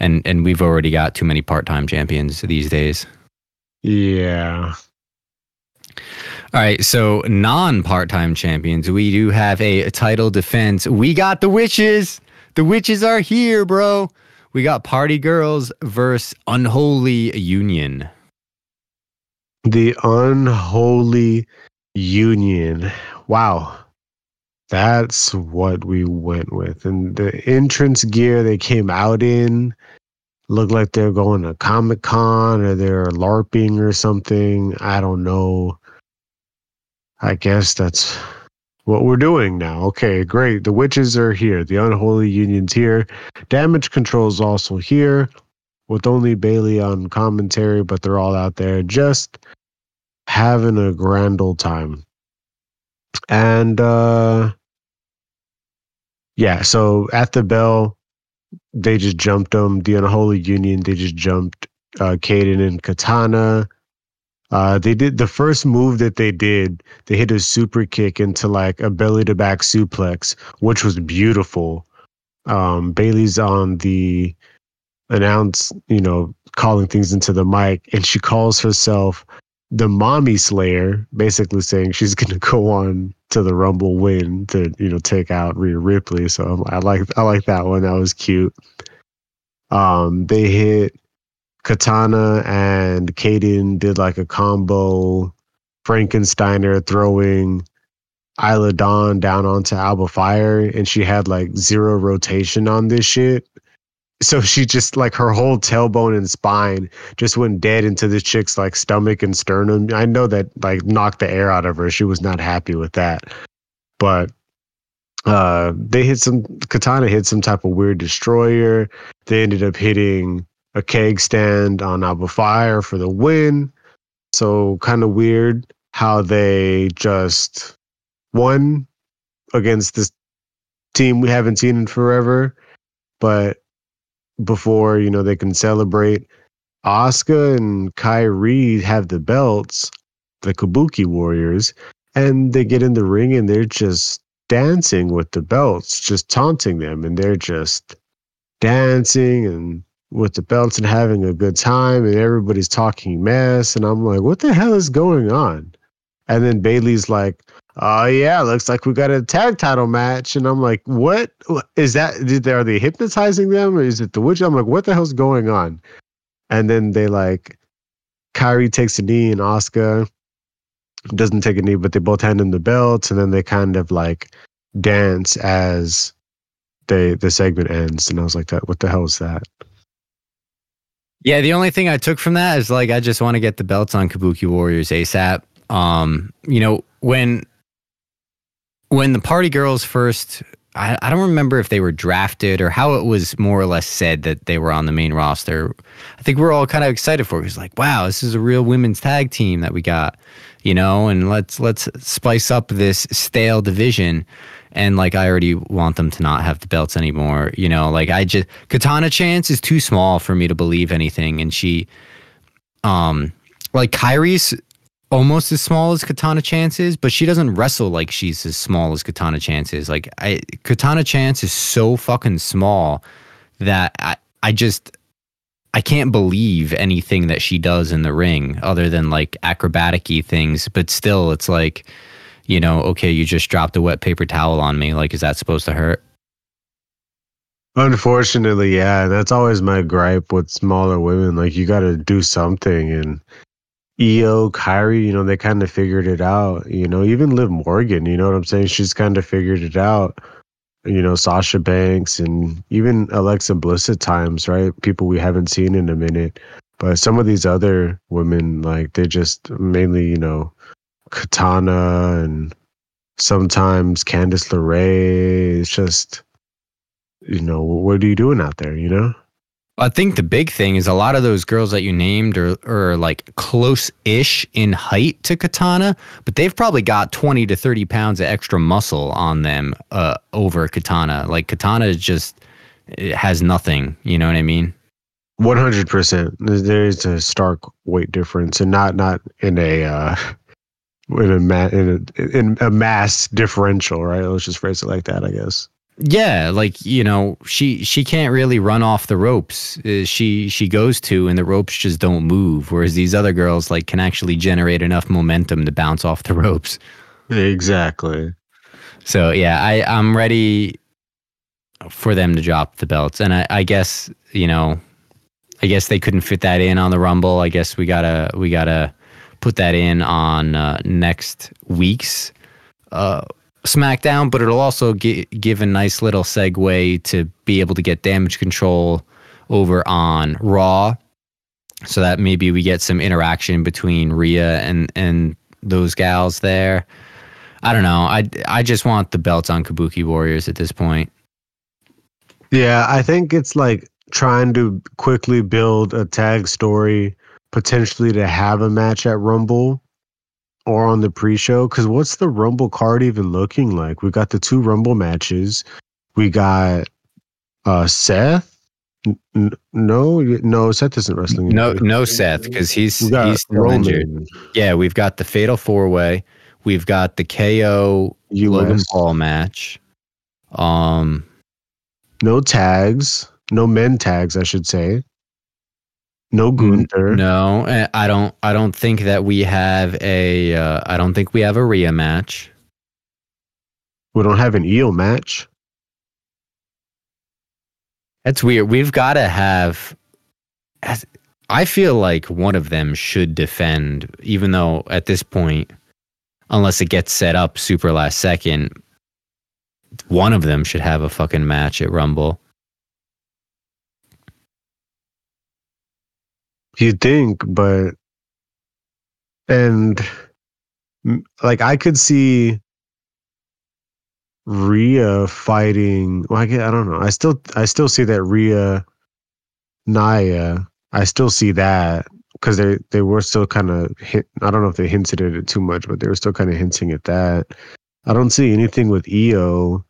S1: and and we've already got too many part-time champions these days.
S2: Yeah.
S1: All right, so non part-time champions, we do have a title defense. We got the witches. The witches are here, bro. We got Party Girls versus Unholy Union.
S2: The Unholy Union. Wow. That's what we went with. And the entrance gear they came out in looked like they're going to Comic Con or they're LARPing or something. I don't know. I guess that's what we're doing now. Okay, great. The witches are here. The unholy union's here. Damage control is also here with only Bayley on commentary, but they're all out there just having a grand old time. And uh yeah, so at the bell, they just jumped them. The Unholy Union, they just jumped uh Kayden and Katana. Uh, they did the first move that they did. They hit a super kick into like a belly to back suplex, which was beautiful. Um, Bayley's on the announce, you know, calling things into the mic, and she calls herself the mommy slayer, basically saying she's going to go on to the Rumble win to you know take out Rhea Ripley. So I like I like that one. That was cute. Um, they hit Katana and Kayden did like a combo. Frankensteiner throwing Isla Dawn down onto Alba Fyre, and she had like zero rotation on this shit so she just like her whole tailbone and spine just went dead into the chick's like stomach and sternum. I know that like knocked the air out of her. She was not happy with that. But uh they hit some katana hit some type of weird destroyer. They ended up hitting a keg stand on Alba Fyre for the win. So kind of weird how they just won against this team we haven't seen in forever. But before you know they can celebrate. Asuka and Kairi have the belts, the Kabuki Warriors, and they get in the ring and they're just dancing with the belts, just taunting them, and they're just dancing and with the belts and having a good time, and everybody's talking mess, and I'm like, what the hell is going on? And then Bayley's like, oh yeah, looks like we got a tag title match, and I'm like, what is that? Did they, are they hypnotizing them, or is it the witch? I'm like, what the hell's going on? And then they like, Kairi takes a knee, and Asuka doesn't take a knee, but they both hand him the belts, and then they kind of like dance as they the segment ends. And I was like, "That what the hell is that?"
S1: Yeah, the only thing I took from that is like I just want to get the belts on Kabuki Warriors ASAP. Um, you know, when when the party girls first I, I don't remember if they were drafted or how it was more or less said that they were on the main roster. I think we're all kind of excited for it. It's like, wow, this is a real women's tag team that we got, you know, and let's let's spice up this stale division. And like I already want them to not have the belts anymore. You know, like I just Katana Chance is too small for me to believe anything. And she um like Kairi's almost as small as Katana Chance is, but she doesn't wrestle like she's as small as Katana Chance is. Like I Katana Chance is so fucking small that I I just I can't believe anything that she does in the ring other than like acrobatic things, but still it's like, you know, okay, you just dropped a wet paper towel on me. Like, is that supposed to hurt?
S2: Unfortunately, yeah. That's always my gripe with smaller women. Like you gotta do something and Io, Kairi, you know, they kind of figured it out. You know, even Liv Morgan, you know what I'm saying? She's kind of figured it out. You know, Sasha Banks and even Alexa Bliss at times, right? People we haven't seen in a minute. But some of these other women, like, they just mainly, you know, Katana and sometimes Candice LeRae. It's just, you know, what are you doing out there, you know?
S1: I think the big thing is a lot of those girls that you named are, are like close ish in height to Katana, but they've probably got 20 to 30 pounds of extra muscle on them uh, over Katana. Like Katana just has nothing. You know what I mean?
S2: 100%. There's a stark weight difference and not, not in a, uh, in a, ma- in a, in a mass differential, right? Let's just phrase it like that, I guess.
S1: Yeah, like you know, she she can't really run off the ropes. Uh, she she goes to, and the ropes just don't move. Whereas these other girls like can actually generate enough momentum to bounce off the ropes.
S2: Exactly.
S1: So yeah, I I'm ready for them to drop the belts, and I I guess you know, I guess they couldn't fit that in on the Rumble. I guess we gotta we gotta put that in on uh, next week's. Uh, SmackDown, but it'll also give a nice little segue to be able to get damage control over on Raw. So that maybe we get some interaction between Rhea and and those gals there. I don't know. I I just want the belts on Kabuki Warriors at this point.
S2: Yeah, I think it's like trying to quickly build a tag story potentially to have a match at Rumble or on the pre-show? Because what's the rumble card even looking like? We got the two rumble matches. We got uh seth? N- no no seth isn't wrestling
S1: no no seth because he's he's still Roman. injured. Yeah we've got the fatal four way. We've got the ko US. logan paul match. Um
S2: no tags. No men tags i should say no Gunther.
S1: No, eh, I don't. I don't think that we have a. Uh, I don't think we have a Rhea match.
S2: We don't have an Io match.
S1: That's weird. We've got to have. I feel like one of them should defend, even though at this point, unless it gets set up super last second, one of them should have a fucking match at Rumble.
S2: You think, but and like I could see Rhea fighting. Well, I, I don't know. I still I still see that Rhea Nia. I still see that because they they were still kind of hint. I don't know if they hinted at it too much, but they were still kind of hinting at that. I don't see anything with Io.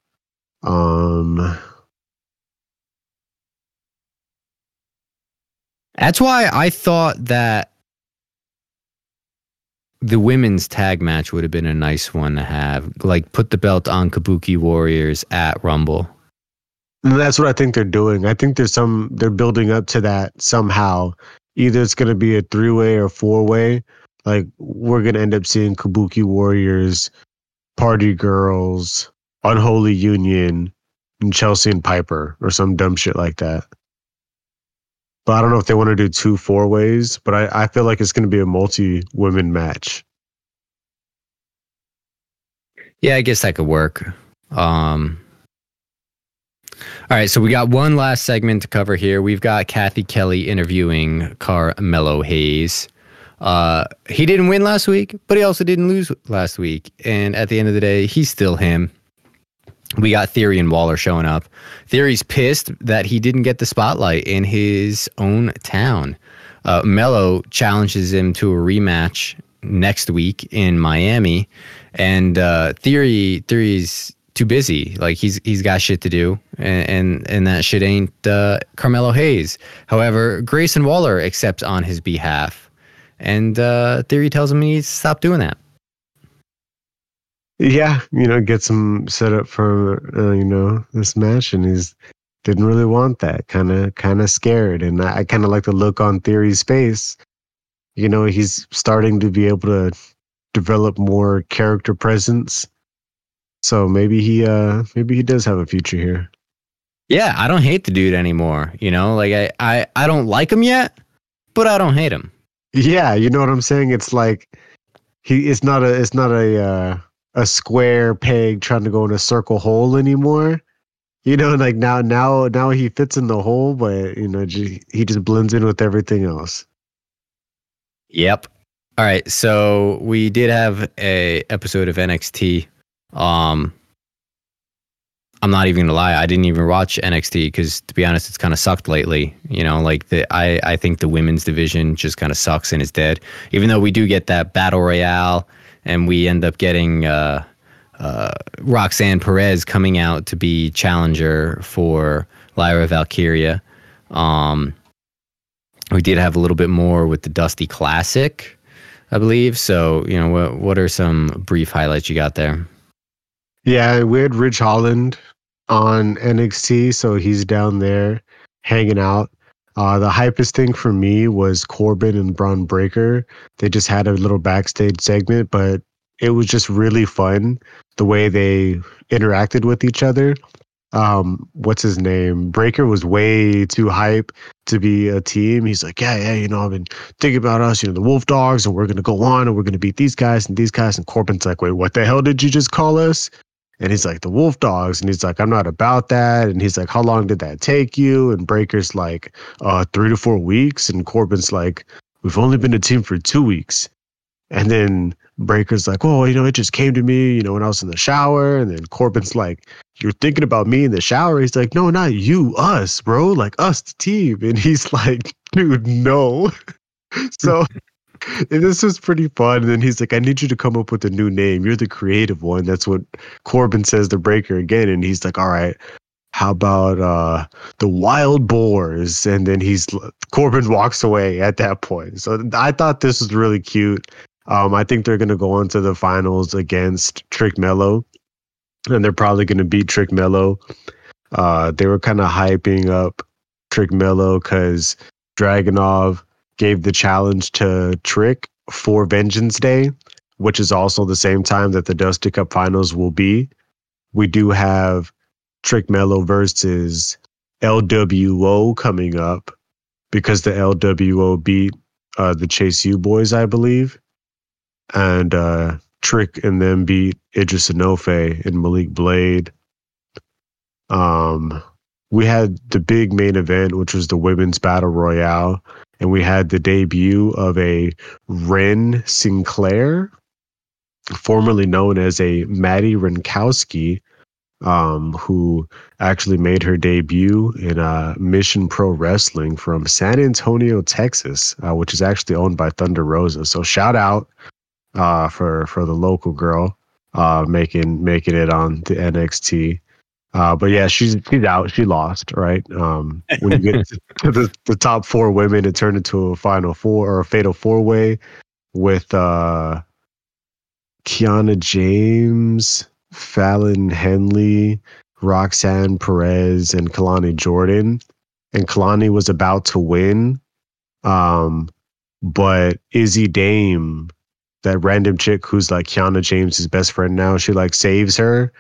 S2: Um,
S1: That's why I thought that the women's tag match would have been a nice one to have. Like put the belt on Kabuki Warriors at Rumble.
S2: That's what I think they're doing. I think there's some they're building up to that somehow. Either it's going to be a three way or four way. Like we're going to end up seeing Kabuki Warriors, Party Girls, Unholy Union, and Chelsea and Piper or some dumb shit like that. But I don't know if they want to do two four ways, but I, I feel like it's going to be a multi women match.
S1: Yeah, I guess that could work. Um, all right, so we got one last segment to cover here. We've got Kathy Kelly interviewing Carmelo Hayes. Uh, he didn't win last week, but he also didn't lose last week. And at the end of the day, he's still him we got Theory and Waller showing up. Theory's pissed that he didn't get the spotlight in his own town. Uh, Melo challenges him to a rematch next week in Miami, and uh, Theory Theory's too busy. Like he's he's got shit to do, and and, and that shit ain't uh, Carmelo Hayes. However, Grayson Waller accepts on his behalf, and uh, Theory tells him he needs to stop doing that.
S2: Yeah, you know, gets him set up for uh, you know this match, and he's didn't really want that. Kind of, kind of scared, and I, I kind of like the look on Theory's face. You know, he's starting to be able to develop more character presence. So maybe he, uh maybe he does have a future here.
S1: Yeah, I don't hate the dude anymore. You know, like I, I, I don't like him yet, but I don't hate him.
S2: Yeah, you know what I'm saying. It's like he. It's not a. It's not a. uh a square peg trying to go in a circle hole anymore. You know, like now, now, now he fits in the hole, but you know, he just blends in with everything else.
S1: Yep. All right. So we did have a episode of NXT. Um, I'm not even gonna lie. I didn't even watch NXT because, to be honest, it's kind of sucked lately. You know, like the I I think the women's division just kind of sucks and is dead. Even though we do get that battle royale and we end up getting uh, uh, Roxanne Perez coming out to be challenger for Lyra Valkyria. Um, we did have a little bit more with the Dusty Classic, I believe. So, you know, what what are some brief highlights you got there?
S2: Yeah, we had Ridge Holland on NXT, so he's down there hanging out. Uh, the hypest thing for me was Corbin and Bron Breaker. They just had a little backstage segment, but it was just really fun the way they interacted with each other. Um, what's his name? Breaker was way too hype to be a team. He's like, yeah, yeah, you know, I've been thinking about us, you know, the Wolf Dogs, and we're gonna go on and we're gonna beat these guys and these guys. And Corbin's like, wait, what the hell did you just call us? And he's like, the Wolf Dogs. And he's like, I'm not about that. And he's like, how long did that take you? And Breaker's like, uh, three to four weeks. And Corbin's like, we've only been a team for two weeks. And then Breaker's like, oh, you know, it just came to me, you know, when I was in the shower. And then Corbin's like, you're thinking about me in the shower. He's like, no, not you, us, bro, like us, the team. And he's like, dude, no. so this was pretty fun. And then he's like, I need you to come up with a new name. You're the creative one. That's what Corbin says to Breaker again. And he's like, All right, how about uh the wild boars? And then he's Corbin walks away at that point. So I thought this was really cute. Um, I think they're gonna go on to the finals against Trick Melo. And they're probably gonna beat Trick Melo. Uh, they were kind of hyping up Trick Melo because Dragunov gave the challenge to Trick for Vengeance Day, which is also the same time that the Dusty Cup Finals will be. We do have Trick Melo versus LWO coming up because the LWO beat uh, the Chase U boys, I believe. And uh, Trick and them beat Edris Enofe and Malik Blade. Um, we had the big main event, which was the women's battle royale and we had the debut of a Wren Sinclair, formerly known as a Maddie Wrenkowski, um, who actually made her debut in uh, Mission Pro Wrestling from San Antonio, Texas, uh, which is actually owned by Thunder Rosa. So shout out uh, for for the local girl uh, making making it on the NXT. Uh, but yeah, she's she's out. She lost, right? Um, when you get to the, the top four women, it turned into a final four or a fatal four way with uh, Kiana James, Fallon Henley, Roxanne Perez, and Kelani Jordan. And Kelani was about to win. Um, but Izzy Dame, that random chick who's like Kiana James's best friend now, she like saves her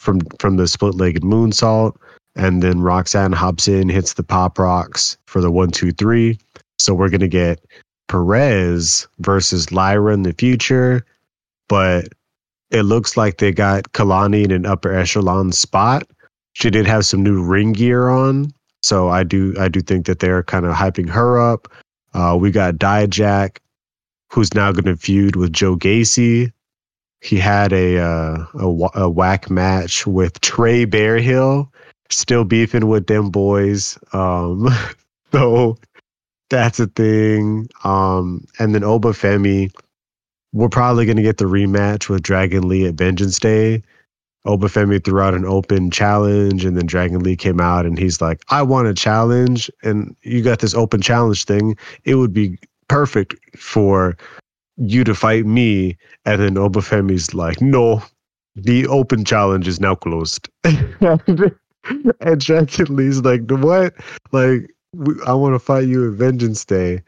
S2: from from the split legged moonsault. And then Roxanne hops in, hits the Pop Rox for the one, two, three. So we're gonna get Perez versus Lyra in the future, but it looks like they got Kelani in an upper echelon spot. She did have some new ring gear on, so I do I do think that they're kind of hyping her up. Uh, we got Dijak, who's now going to feud with Joe Gacy. He had a, uh, a a whack match with Trey Bearhill, still beefing with them boys. Um, so that's a thing. Um, and then Oba Femi, we're probably going to get the rematch with Dragon Lee at Vengeance Day. Oba Femi threw out an open challenge, and then Dragon Lee came out and he's like, I want a challenge. And you got this open challenge thing. It would be perfect for you to fight me. And then Oba Femi's like, No, the open challenge is now closed. and Dragon Lee's like, What? Like, I want to fight you at Vengeance Day.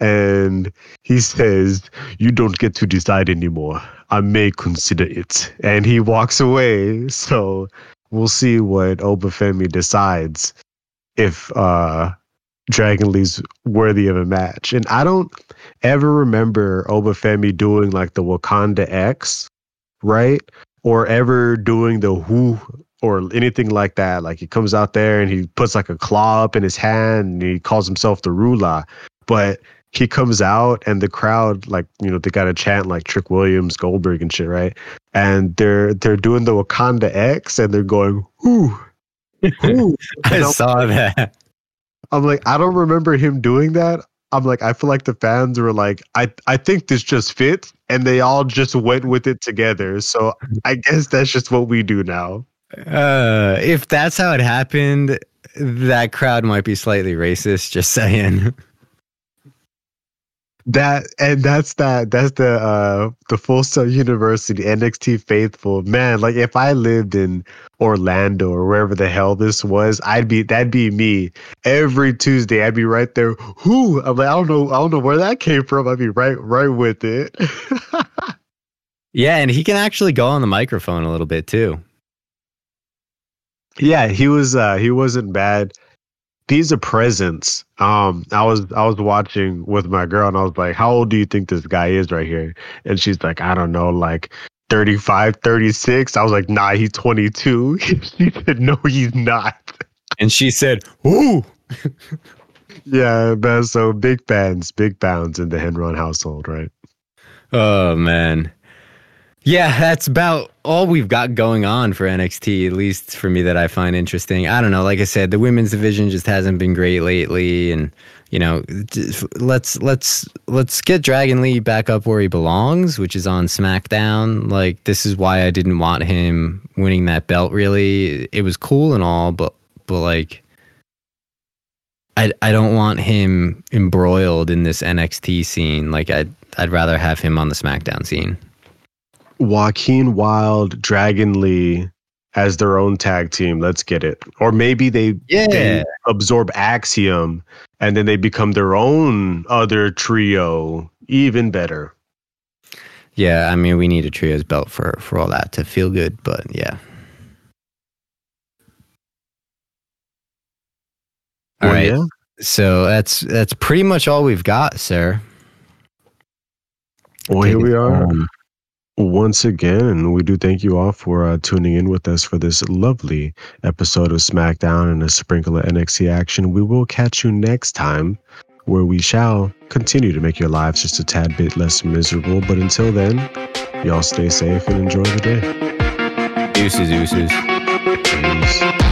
S2: And he says, You don't get to decide anymore. I may consider it. And he walks away. So we'll see what Oba Femi decides if uh, Dragon Lee's worthy of a match. And I don't ever remember Oba Femi doing like the Wakanda X, right? Or ever doing the who or anything like that. Like he comes out there and he puts like a claw up in his hand and he calls himself the Ruler. But he comes out and the crowd like you know they got to chant like Trick Williams, Goldberg and shit, right? And they're they're doing the Wakanda X and they're going ooh,
S1: ooh. I saw that.
S2: I'm like I don't remember him doing that. I'm like I feel like the fans were like I I think this just fits and they all just went with it together. So I guess that's just what we do now.
S1: Uh, if that's how it happened, that crowd might be slightly racist. Just saying.
S2: that and that's that that's the uh the Full Sail University NXT faithful man. Like if I lived in Orlando or wherever the hell this was, I'd be that'd be me every Tuesday. I'd be right there. Who I'm like I don't know I don't know where that came from. I'd be right right with it.
S1: yeah, and he can actually go on the microphone a little bit too.
S2: Yeah, he was uh he wasn't bad these are presents. Um, I was I was watching with my girl and I was like, "How old do you think this guy is right here?" And she's like, "I don't know, like 35, 36." I was like, "Nah, he's 22." she said, "No, he's not."
S1: And she said, "Ooh."
S2: yeah, man. So big fans, big bounds in the Henron household, right?
S1: Oh man. Yeah, that's about all we've got going on for NXT, at least for me that I find interesting. I don't know. Like I said, the women's division just hasn't been great lately, and you know, let's let's let's get Dragon Lee back up where he belongs, which is on SmackDown. Like this is why I didn't want him winning that belt. Really, it was cool and all, but but like. I, I don't want him embroiled in this NXT scene. Like I'd I'd rather have him on the SmackDown scene.
S2: Joaquin Wilde, Dragon Lee as their own tag team. Let's get it. Or maybe they,
S1: yeah. They
S2: absorb Axiom and then they become their own other trio. Even better.
S1: Yeah, I mean, we need a trios belt for for all that to feel good, but yeah. All well, right. Yeah. So that's that's pretty much all we've got, sir.
S2: Well, here we are. Um, once again, and we do thank you all for uh, tuning in with us for this lovely episode of SmackDown and a sprinkle of NXT action. We will catch you next time where we shall continue to make your lives just a tad bit less miserable. But until then, y'all stay safe and enjoy the day.
S1: Deuces, deuces. Peace.